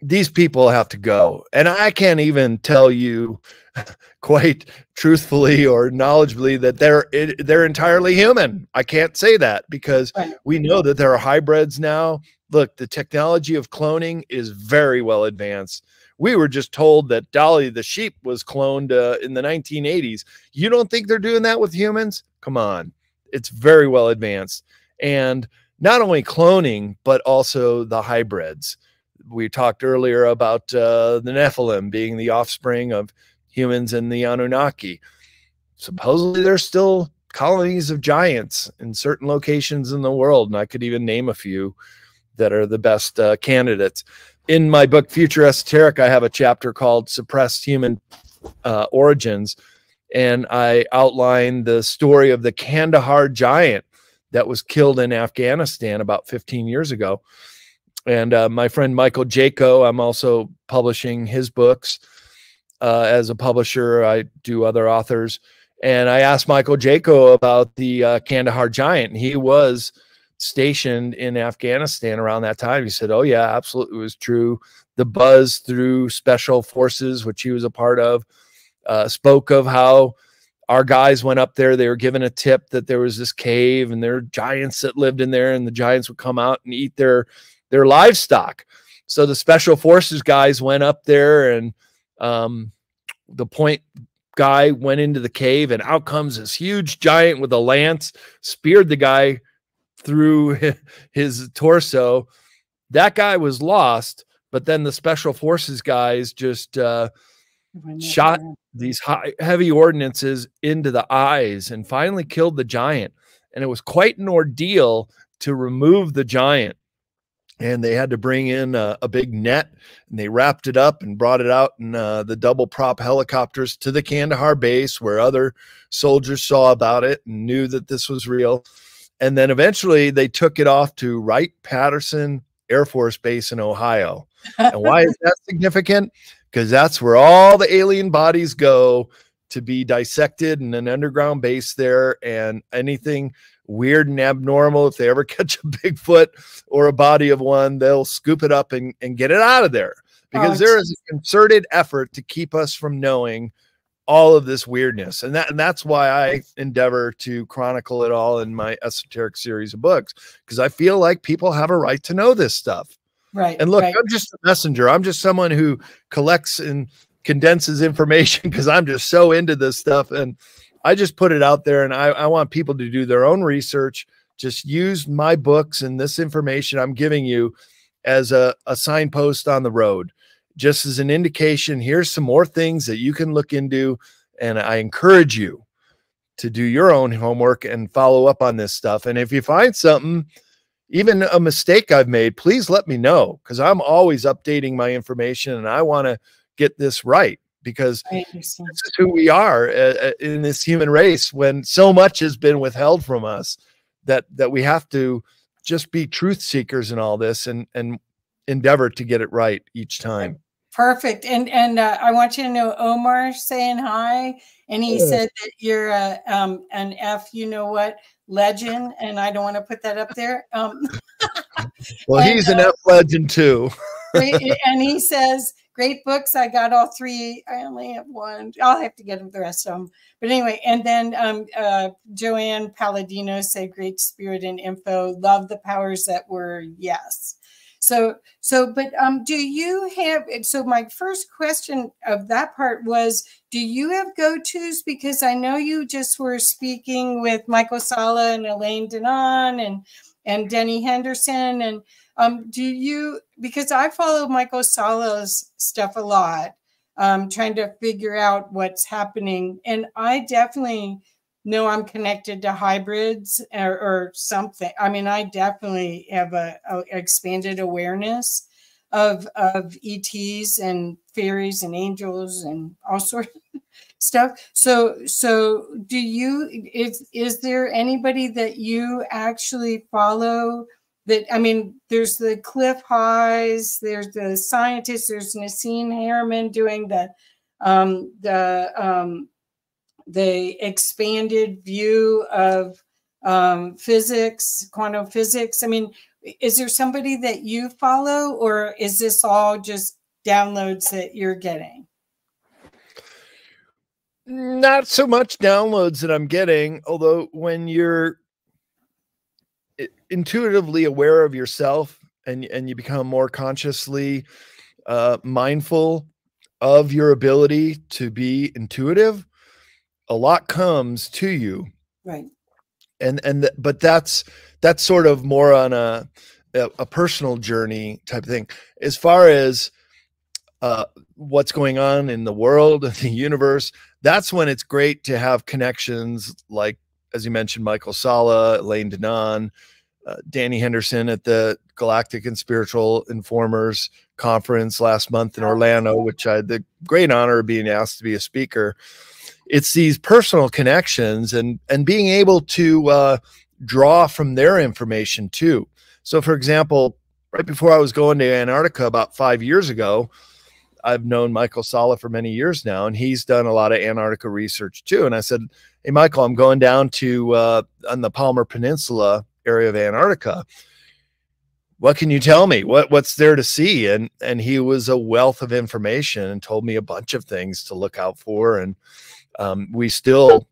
these people have to go. And I can't even tell you quite truthfully or knowledgeably that they're they're entirely human. I can't say that because we know that there are hybrids now. Look, the technology of cloning is very well advanced. We were just told that Dolly the sheep was cloned uh, in the 1980s. You don't think they're doing that with humans? Come on. It's very well advanced. And not only cloning, but also the hybrids. We talked earlier about uh, the Nephilim being the offspring of humans and the Anunnaki. Supposedly, there's still colonies of giants in certain locations in the world, and I could even name a few that are the best uh, candidates. In my book, Future Esoteric, I have a chapter called Suppressed Human uh, Origins, and I outline the story of the Kandahar giant that was killed in Afghanistan about 15 years ago. And uh, my friend Michael Jaco, I'm also publishing his books uh, as a publisher. I do other authors. And I asked Michael Jaco about the uh, Kandahar Giant. And he was stationed in Afghanistan around that time. He said, Oh, yeah, absolutely. It was true. The buzz through special forces, which he was a part of, uh, spoke of how our guys went up there. They were given a tip that there was this cave and there were giants that lived in there, and the giants would come out and eat their their livestock. So the special forces guys went up there and um, the point guy went into the cave, and out comes this huge giant with a lance, speared the guy through his torso. That guy was lost, but then the special forces guys just uh, shot these high, heavy ordinances into the eyes and finally killed the giant. And it was quite an ordeal to remove the giant and they had to bring in a, a, big net and they wrapped it up and brought it out in uh, the double prop helicopters to the Kandahar base where other soldiers saw about it and knew that this was real. And then eventually they took it off to Wright Patterson Air Force Base in Ohio. and why is that significant? Because that's where all the alien bodies go to be dissected in an underground base there and anything weird and abnormal. If they ever catch a Bigfoot or a body of one, they'll scoop it up and, and get it out of there because oh, there is a concerted effort to keep us from knowing all of this weirdness. And that and that's why I endeavor to chronicle it all in my esoteric series of books because I feel like people have a right to know this stuff. Right. And look, right. I'm just a messenger. I'm just someone who collects and condenses information because I'm just so into this stuff and I just put it out there and I, I want people to do their own research. Just use my books and this information I'm giving you as a, a signpost on the road, just as an indication. Here's some more things that you can look into. And I encourage you to do your own homework and follow up on this stuff. And if you find something, even a mistake I've made, please let me know because I'm always updating my information and I want to get this right because this is who we are uh, uh, in this human race when so much has been withheld from us that that we have to just be truth seekers in all this and and endeavor to get it right each time perfect and and uh, i want you to know omar saying hi and he yeah. said that you're a, um, an f you know what legend and i don't want to put that up there um, well and, he's an uh, f legend too and he says great books. I got all three. I only have one. I'll have to get the rest of them. But anyway, and then um, uh, Joanne Palladino said, "Great spirit and info. Love the powers that were." Yes. So, so, but um, do you have? So, my first question of that part was, do you have go-tos? Because I know you just were speaking with Michael Salla and Elena Danaan and and Denny Henderson and um, do you, because I follow Michael Salla's stuff a lot, um, trying to figure out what's happening. And I definitely know I'm connected to hybrids or, or something. I mean, I definitely have a, a expanded awareness. of of ETs and fairies and angels and all sorts of stuff. So so do you is is there anybody that you actually follow that I mean there's the Clif Highs, there's the scientists, there's Nassim Haramein doing the um the um the expanded view of um, physics, quantum physics. I mean, is there somebody that you follow, or is this all just downloads that you're getting? Not so much downloads that I'm getting, although when you're intuitively aware of yourself and and you become more consciously uh, mindful of your ability to be intuitive, a lot comes to you. Right. And and but that's that's sort of more on a a, a personal journey type of thing. As far as uh, what's going on in the world and the universe, that's when it's great to have connections like, as you mentioned, Michael Salla Elena Danaan, uh, Danny Henderson at the Galactic and Spiritual Informers Conference last month in Orlando, which I had the great honor of being asked to be a speaker. It's these personal connections and and being able to uh, draw from their information too. So, for example, right before I was going to Antarctica about five years ago, I've known Michael Salla for many years now, and he's done a lot of Antarctica research too. And I said, "Hey, Michael, I'm going down to uh, on the Palmer Peninsula area of Antarctica. What can you tell me? What what's there to see?" And and he was a wealth of information and told me a bunch of things to look out for. And um, we still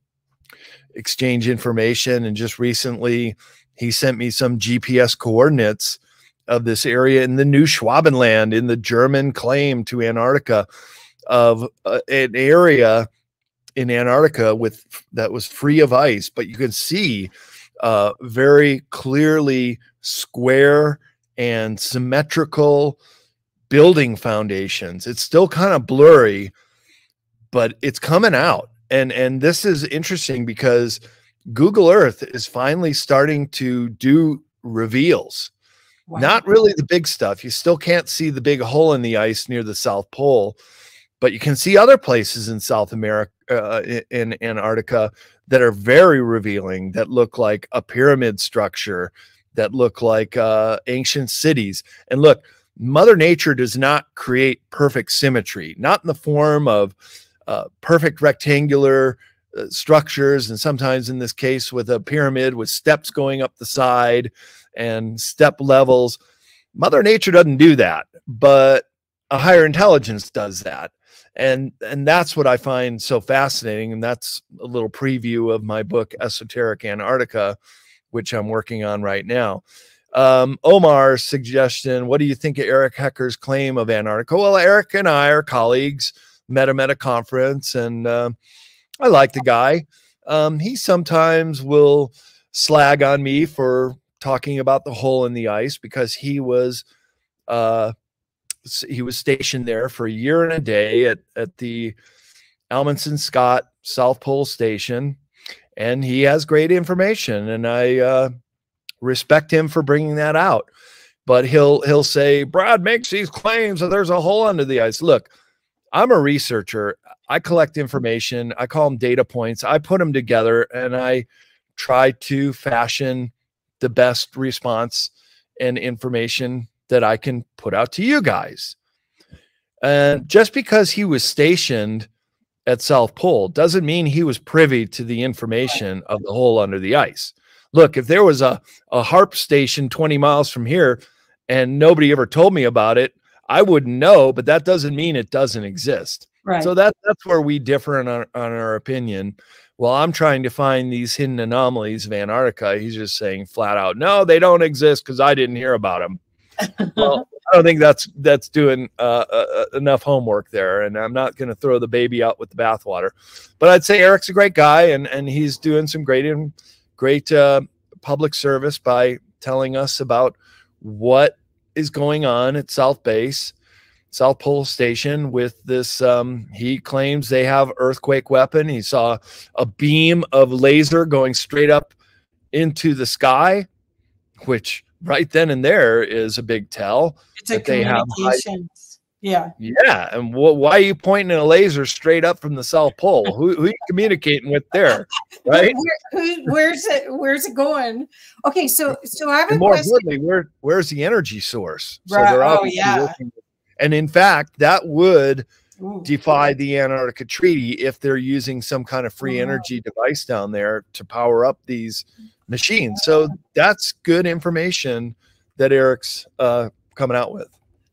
exchange information. And just recently, he sent me some GPS coordinates of this area in the New Schwabenland in the German claim to Antarctica of uh, an area in Antarctica with that was free of ice, but you can see uh, very clearly square and symmetrical building foundations. It's still kind of blurry, but it's coming out. And and this is interesting because Google Earth is finally starting to do reveals Wow. Not really the big stuff. You still can't see the big hole in the ice near the South Pole, but you can see other places in South America, uh, in Antarctica, that are very revealing, that look like a pyramid structure, that look like uh, ancient cities. And look, Mother Nature does not create perfect symmetry, not in the form of uh, perfect rectangular uh, structures, and sometimes in this case with a pyramid with steps going up the side and step levels. Mother Nature doesn't do that, but a higher intelligence does that. And and that's what I find so fascinating. And that's a little preview of my book, Esoteric Antarctica, which I'm working on right now. Um, Omar's suggestion, what do you think of Eric Hecker's claim of Antarctica? Well, Eric and I are colleagues, met him at a conference, and uh, I like the guy. Um, he sometimes will slag on me for talking about the hole in the ice because he was uh, he was stationed there for a year and a day at at the Amundsen Scott South Pole Station, and he has great information, and I uh, respect him for bringing that out. But he'll he'll say Brad makes these claims that there's a hole under the ice. Look, I'm a researcher. I collect mm-hmm. information. I call them data points. I put them together, and I try to fashion the best response and information that I can put out to you guys. And just because he was stationed at South Pole doesn't mean he was privy to the information of the hole under the ice. Look, if there was a, a HAARP station 20 miles from here and nobody ever told me about it, I wouldn't know, but that doesn't mean it doesn't exist. Right. So that, that's where we differ in our, on our opinion well, I'm trying to find these hidden anomalies of Antarctica. He's just saying flat out, no, they don't exist because I didn't hear about them. well, I don't think that's that's doing uh, uh, uh enough homework there, and I'm not going to throw the baby out with the bathwater. But I'd say Eric's a great guy, and and he's doing some great and great uh, public service by telling us about what is going on at South Base South Pole Station with this. Um, he claims they have earthquake weapon. He saw a beam of laser going straight up into the sky, which right then and there is a big tell. It's a communication. Yeah. Yeah. And wh- why are you pointing a laser straight up from the South Pole? who, who are you communicating with there? Right. Where, who, where's it? Where's it going? Okay. So, so I have and a more question. importantly, where, where's the energy source? So Right. they're Oh, yeah. working and in fact, that would Ooh. defy the Antarctica Treaty if they're using some kind of free Wow. energy device down there to power up these machines. So that's good information that Eric's uh, coming out with.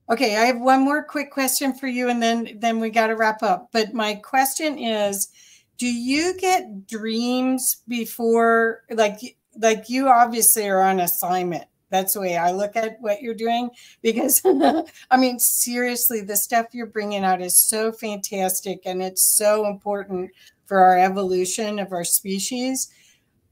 Okay, I have one more quick question for you, and then then we got to wrap up. But my question is, do you get dreams before, like like you obviously are on assignment? That's the way I look at what you're doing because I mean seriously, the stuff you're bringing out is so fantastic and it's so important for our evolution of our species.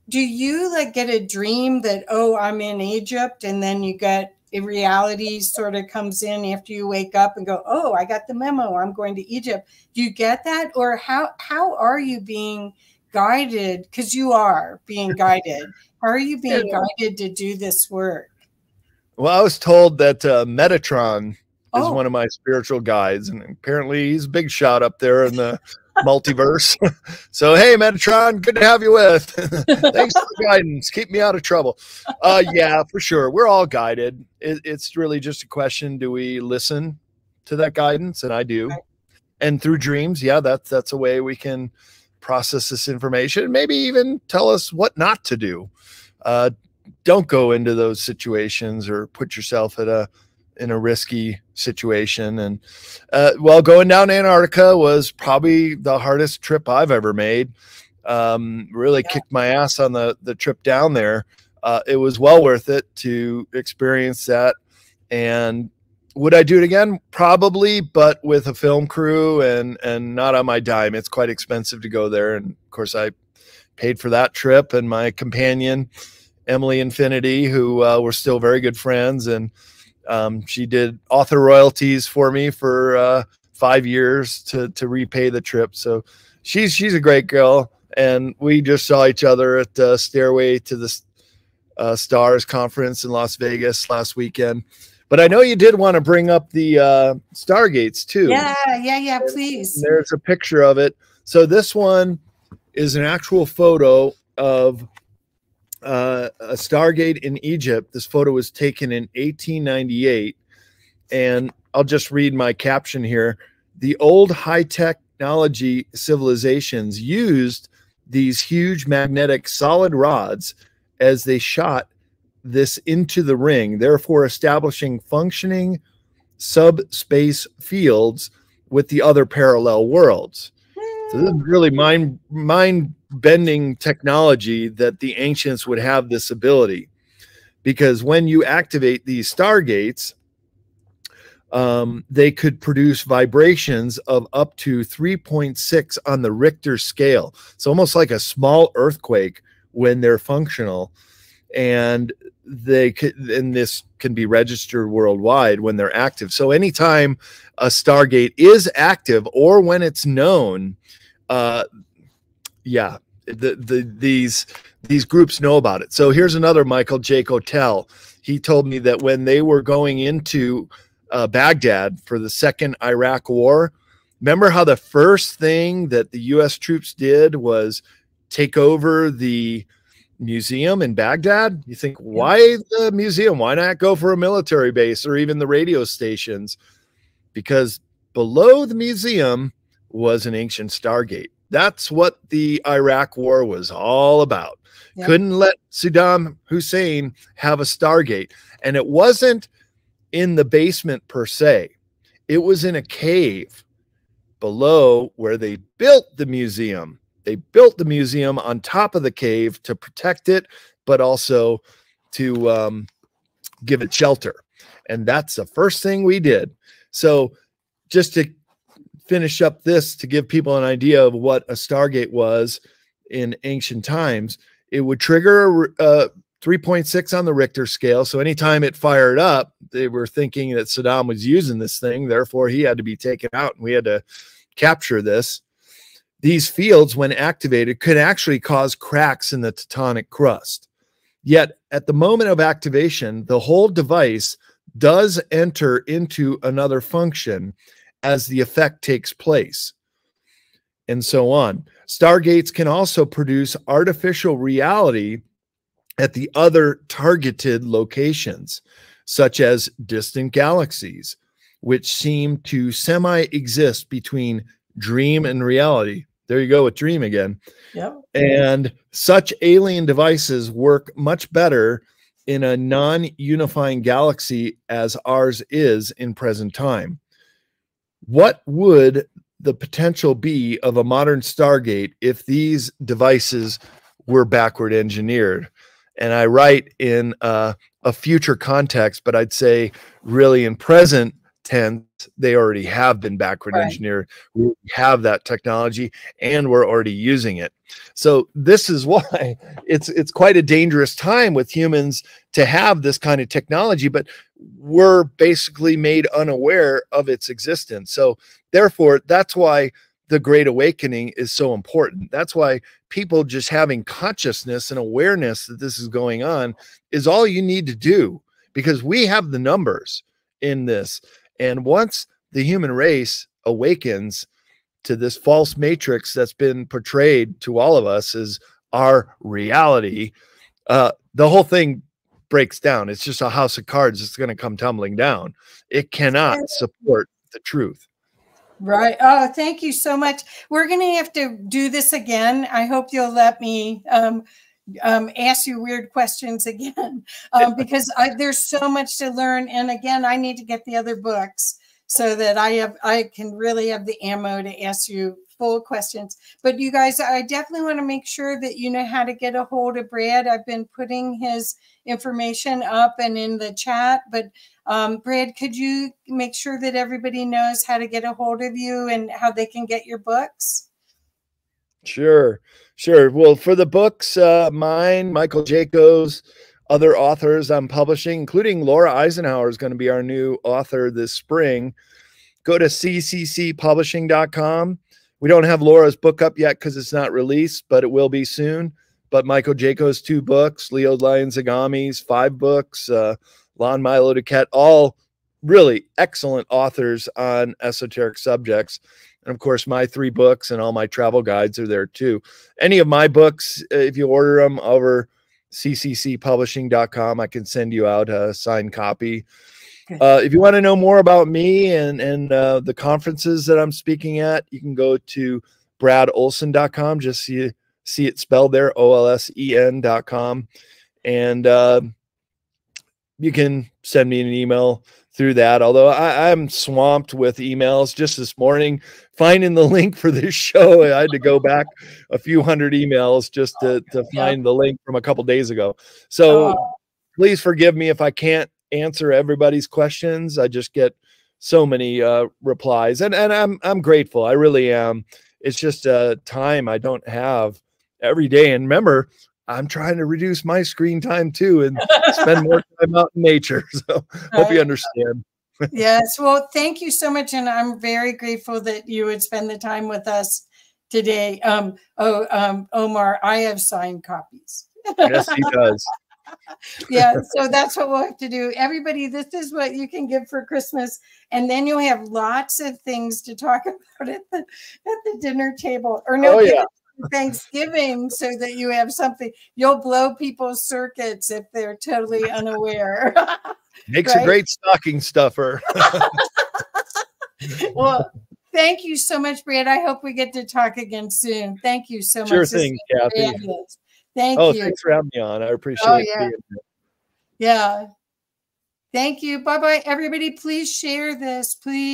Do you like get a dream that oh I'm in Egypt and then you get a reality sort of comes in after you wake up and go, "Oh, I got the memo. I'm going to Egypt." Do you get that, or how how are you being guided? Because you are being guided. How are you being guided to do this work? Well, I was told that uh, Metatron is Oh. one of my spiritual guides, and apparently he's a big shot up there in the multiverse. so, hey, Metatron, good to have you with. Thanks for the guidance. Keep me out of trouble. Uh, yeah, for sure. We're all guided. It, it's really just a question: Do we listen to that guidance? And I do. Right. And through dreams, yeah, that's that's a way we can process this information. Maybe even tell us what not to do. Uh, don't go into those situations or put yourself at a in a risky situation. And uh, well, going down Antarctica was probably the hardest trip I've ever made. Um, really Yeah. kicked my ass on the the trip down there. Uh, it was well worth it to experience that. And would I do it again? Probably, but with a film crew and and not on my dime. It's quite expensive to go there, and of course I paid for that trip. And my companion, Emily Infinity, who uh, we're still very good friends, and um, she did author royalties for me for uh, five years to to repay the trip. So she's she's a great girl, and we just saw each other at uh, Stairway to the uh, Stars conference in Las Vegas last weekend. But I know you did want to bring up the uh, Stargates too. Yeah, yeah, yeah. Please. There's a picture of it. So this one is an actual photo of uh, a Stargate in Egypt. This photo was taken in 1898, and I'll just read my caption here. The old high technology civilizations used these huge magnetic solid rods as they shot this into the ring, therefore establishing functioning subspace fields with the other parallel worlds. So this is really mind mind bending technology that the ancients would have this ability, because when you activate these stargates, um, they could produce vibrations of up to 3.6 on the Richter scale. It's almost like a small earthquake when they're functional, and they could and this can be registered worldwide when they're active. So anytime a stargate is active or when it's known uh yeah the, the these these groups know about it. So here's another Michael Jaco tale. he told me that when they were going into uh, baghdad for the second iraq war remember how the first thing that the us troops did was take over the museum in baghdad? You think why the museum? Why not go for a military base or even the radio stations? Because below the museum was an ancient stargate. That's what the Iraq war was all about. Yeah. Couldn't let Saddam Hussein have a stargate. And it wasn't in the basement per se, it was in a cave below where they built the museum. They built the museum on top of the cave to protect it, but also to um, give it shelter. And that's the first thing we did. So, just to finish up this to give people an idea of what a Stargate was in ancient times, it would trigger a uh, 3.6 on the Richter scale. So anytime it fired up, they were thinking that Saddam was using this thing. Therefore, he had to be taken out and we had to capture this. These fields, when activated, could actually cause cracks in the tectonic crust. Yet at the moment of activation, the whole device does enter into another function as the effect takes place, and so on. Stargates can also produce artificial reality at the other targeted locations, such as distant galaxies, which seem to semi exist between dream and reality. There you go with dream again. Yep. And such alien devices work much better in a non unifying galaxy as ours is in present time. What would the potential be of a modern Stargate if these devices were backward engineered? And I write in uh, a future context, but I'd say really in present tense, they already have been backward right. engineered. We have that technology and we're already using it. So this is why it's it's quite a dangerous time with humans to have this kind of technology, but we're basically made unaware of its existence. So therefore, that's why the great awakening is so important. That's why people just having consciousness and awareness that this is going on is all you need to do because we have the numbers in this. And once the human race awakens to this false matrix that's been portrayed to all of us as our reality, uh, the whole thing breaks down. It's just a house of cards. It's going to come tumbling down. It cannot support the truth. Right. Oh, thank you so much. We're going to have to do this again. I hope you'll let me um, um, ask you weird questions again um, because I, there's so much to learn. And again, I need to get the other books so that I have I can really have the ammo to ask you full questions. But you guys, I definitely want to make sure that you know how to get a hold of Brad. I've been putting his information up and in the chat. But um, Brad, could you make sure that everybody knows how to get a hold of you and how they can get your books? Sure, sure. Well, for the books, uh, mine, Michael Jaco's, other authors I'm publishing, including Laura Eisenhower is going to be our new author this spring. Go to cccpublishing.com. We don't have Laura's book up yet because it's not released, but it will be soon. But Michael Jaco's two books, Leo Lyon Zagami's five books, uh, Lon Milo DuQuette, all really excellent authors on esoteric subjects. And of course, my three books and all my travel guides are there too. Any of my books, uh, if you order them over cccpublishing.com, I can send you out a signed copy. Uh, if you want to know more about me and and uh, the conferences that I'm speaking at, you can go to bradolsen.com. Just see see it spelled there, O L S E N.com, and uh, you can send me an email through that. Although I, am swamped with emails just this morning, finding the link for this show. I had to go back a few hundred emails just to, to find the link from a couple days ago. So oh. please forgive me if I can't answer everybody's questions. I just get so many uh, replies, and and I'm I'm grateful. I really am. It's just a time I don't have every day. And remember, I'm trying to reduce my screen time too and spend more time out in nature. So hope you understand. Yes. Well, thank you so much. And I'm very grateful that you would spend the time with us today. Um, oh, um, Omar, I have signed copies. yes, he does yeah, so that's what we'll have to do. Everybody, this is what you can give for Christmas, and then you'll have lots of things to talk about at the at the dinner table. Or no, oh, yeah. Thanksgiving, so that you have something. You'll blow people's circuits if they're totally unaware. Makes right? a great stocking stuffer. well, thank you so much, Brad. I hope we get to talk again soon. Thank you so sure much. Sure thing, Kathy. Thank oh, you. thanks for having me on. I oh, appreciate oh, yeah. it. Yeah. Thank you. Bye bye, everybody. Please share this. Please.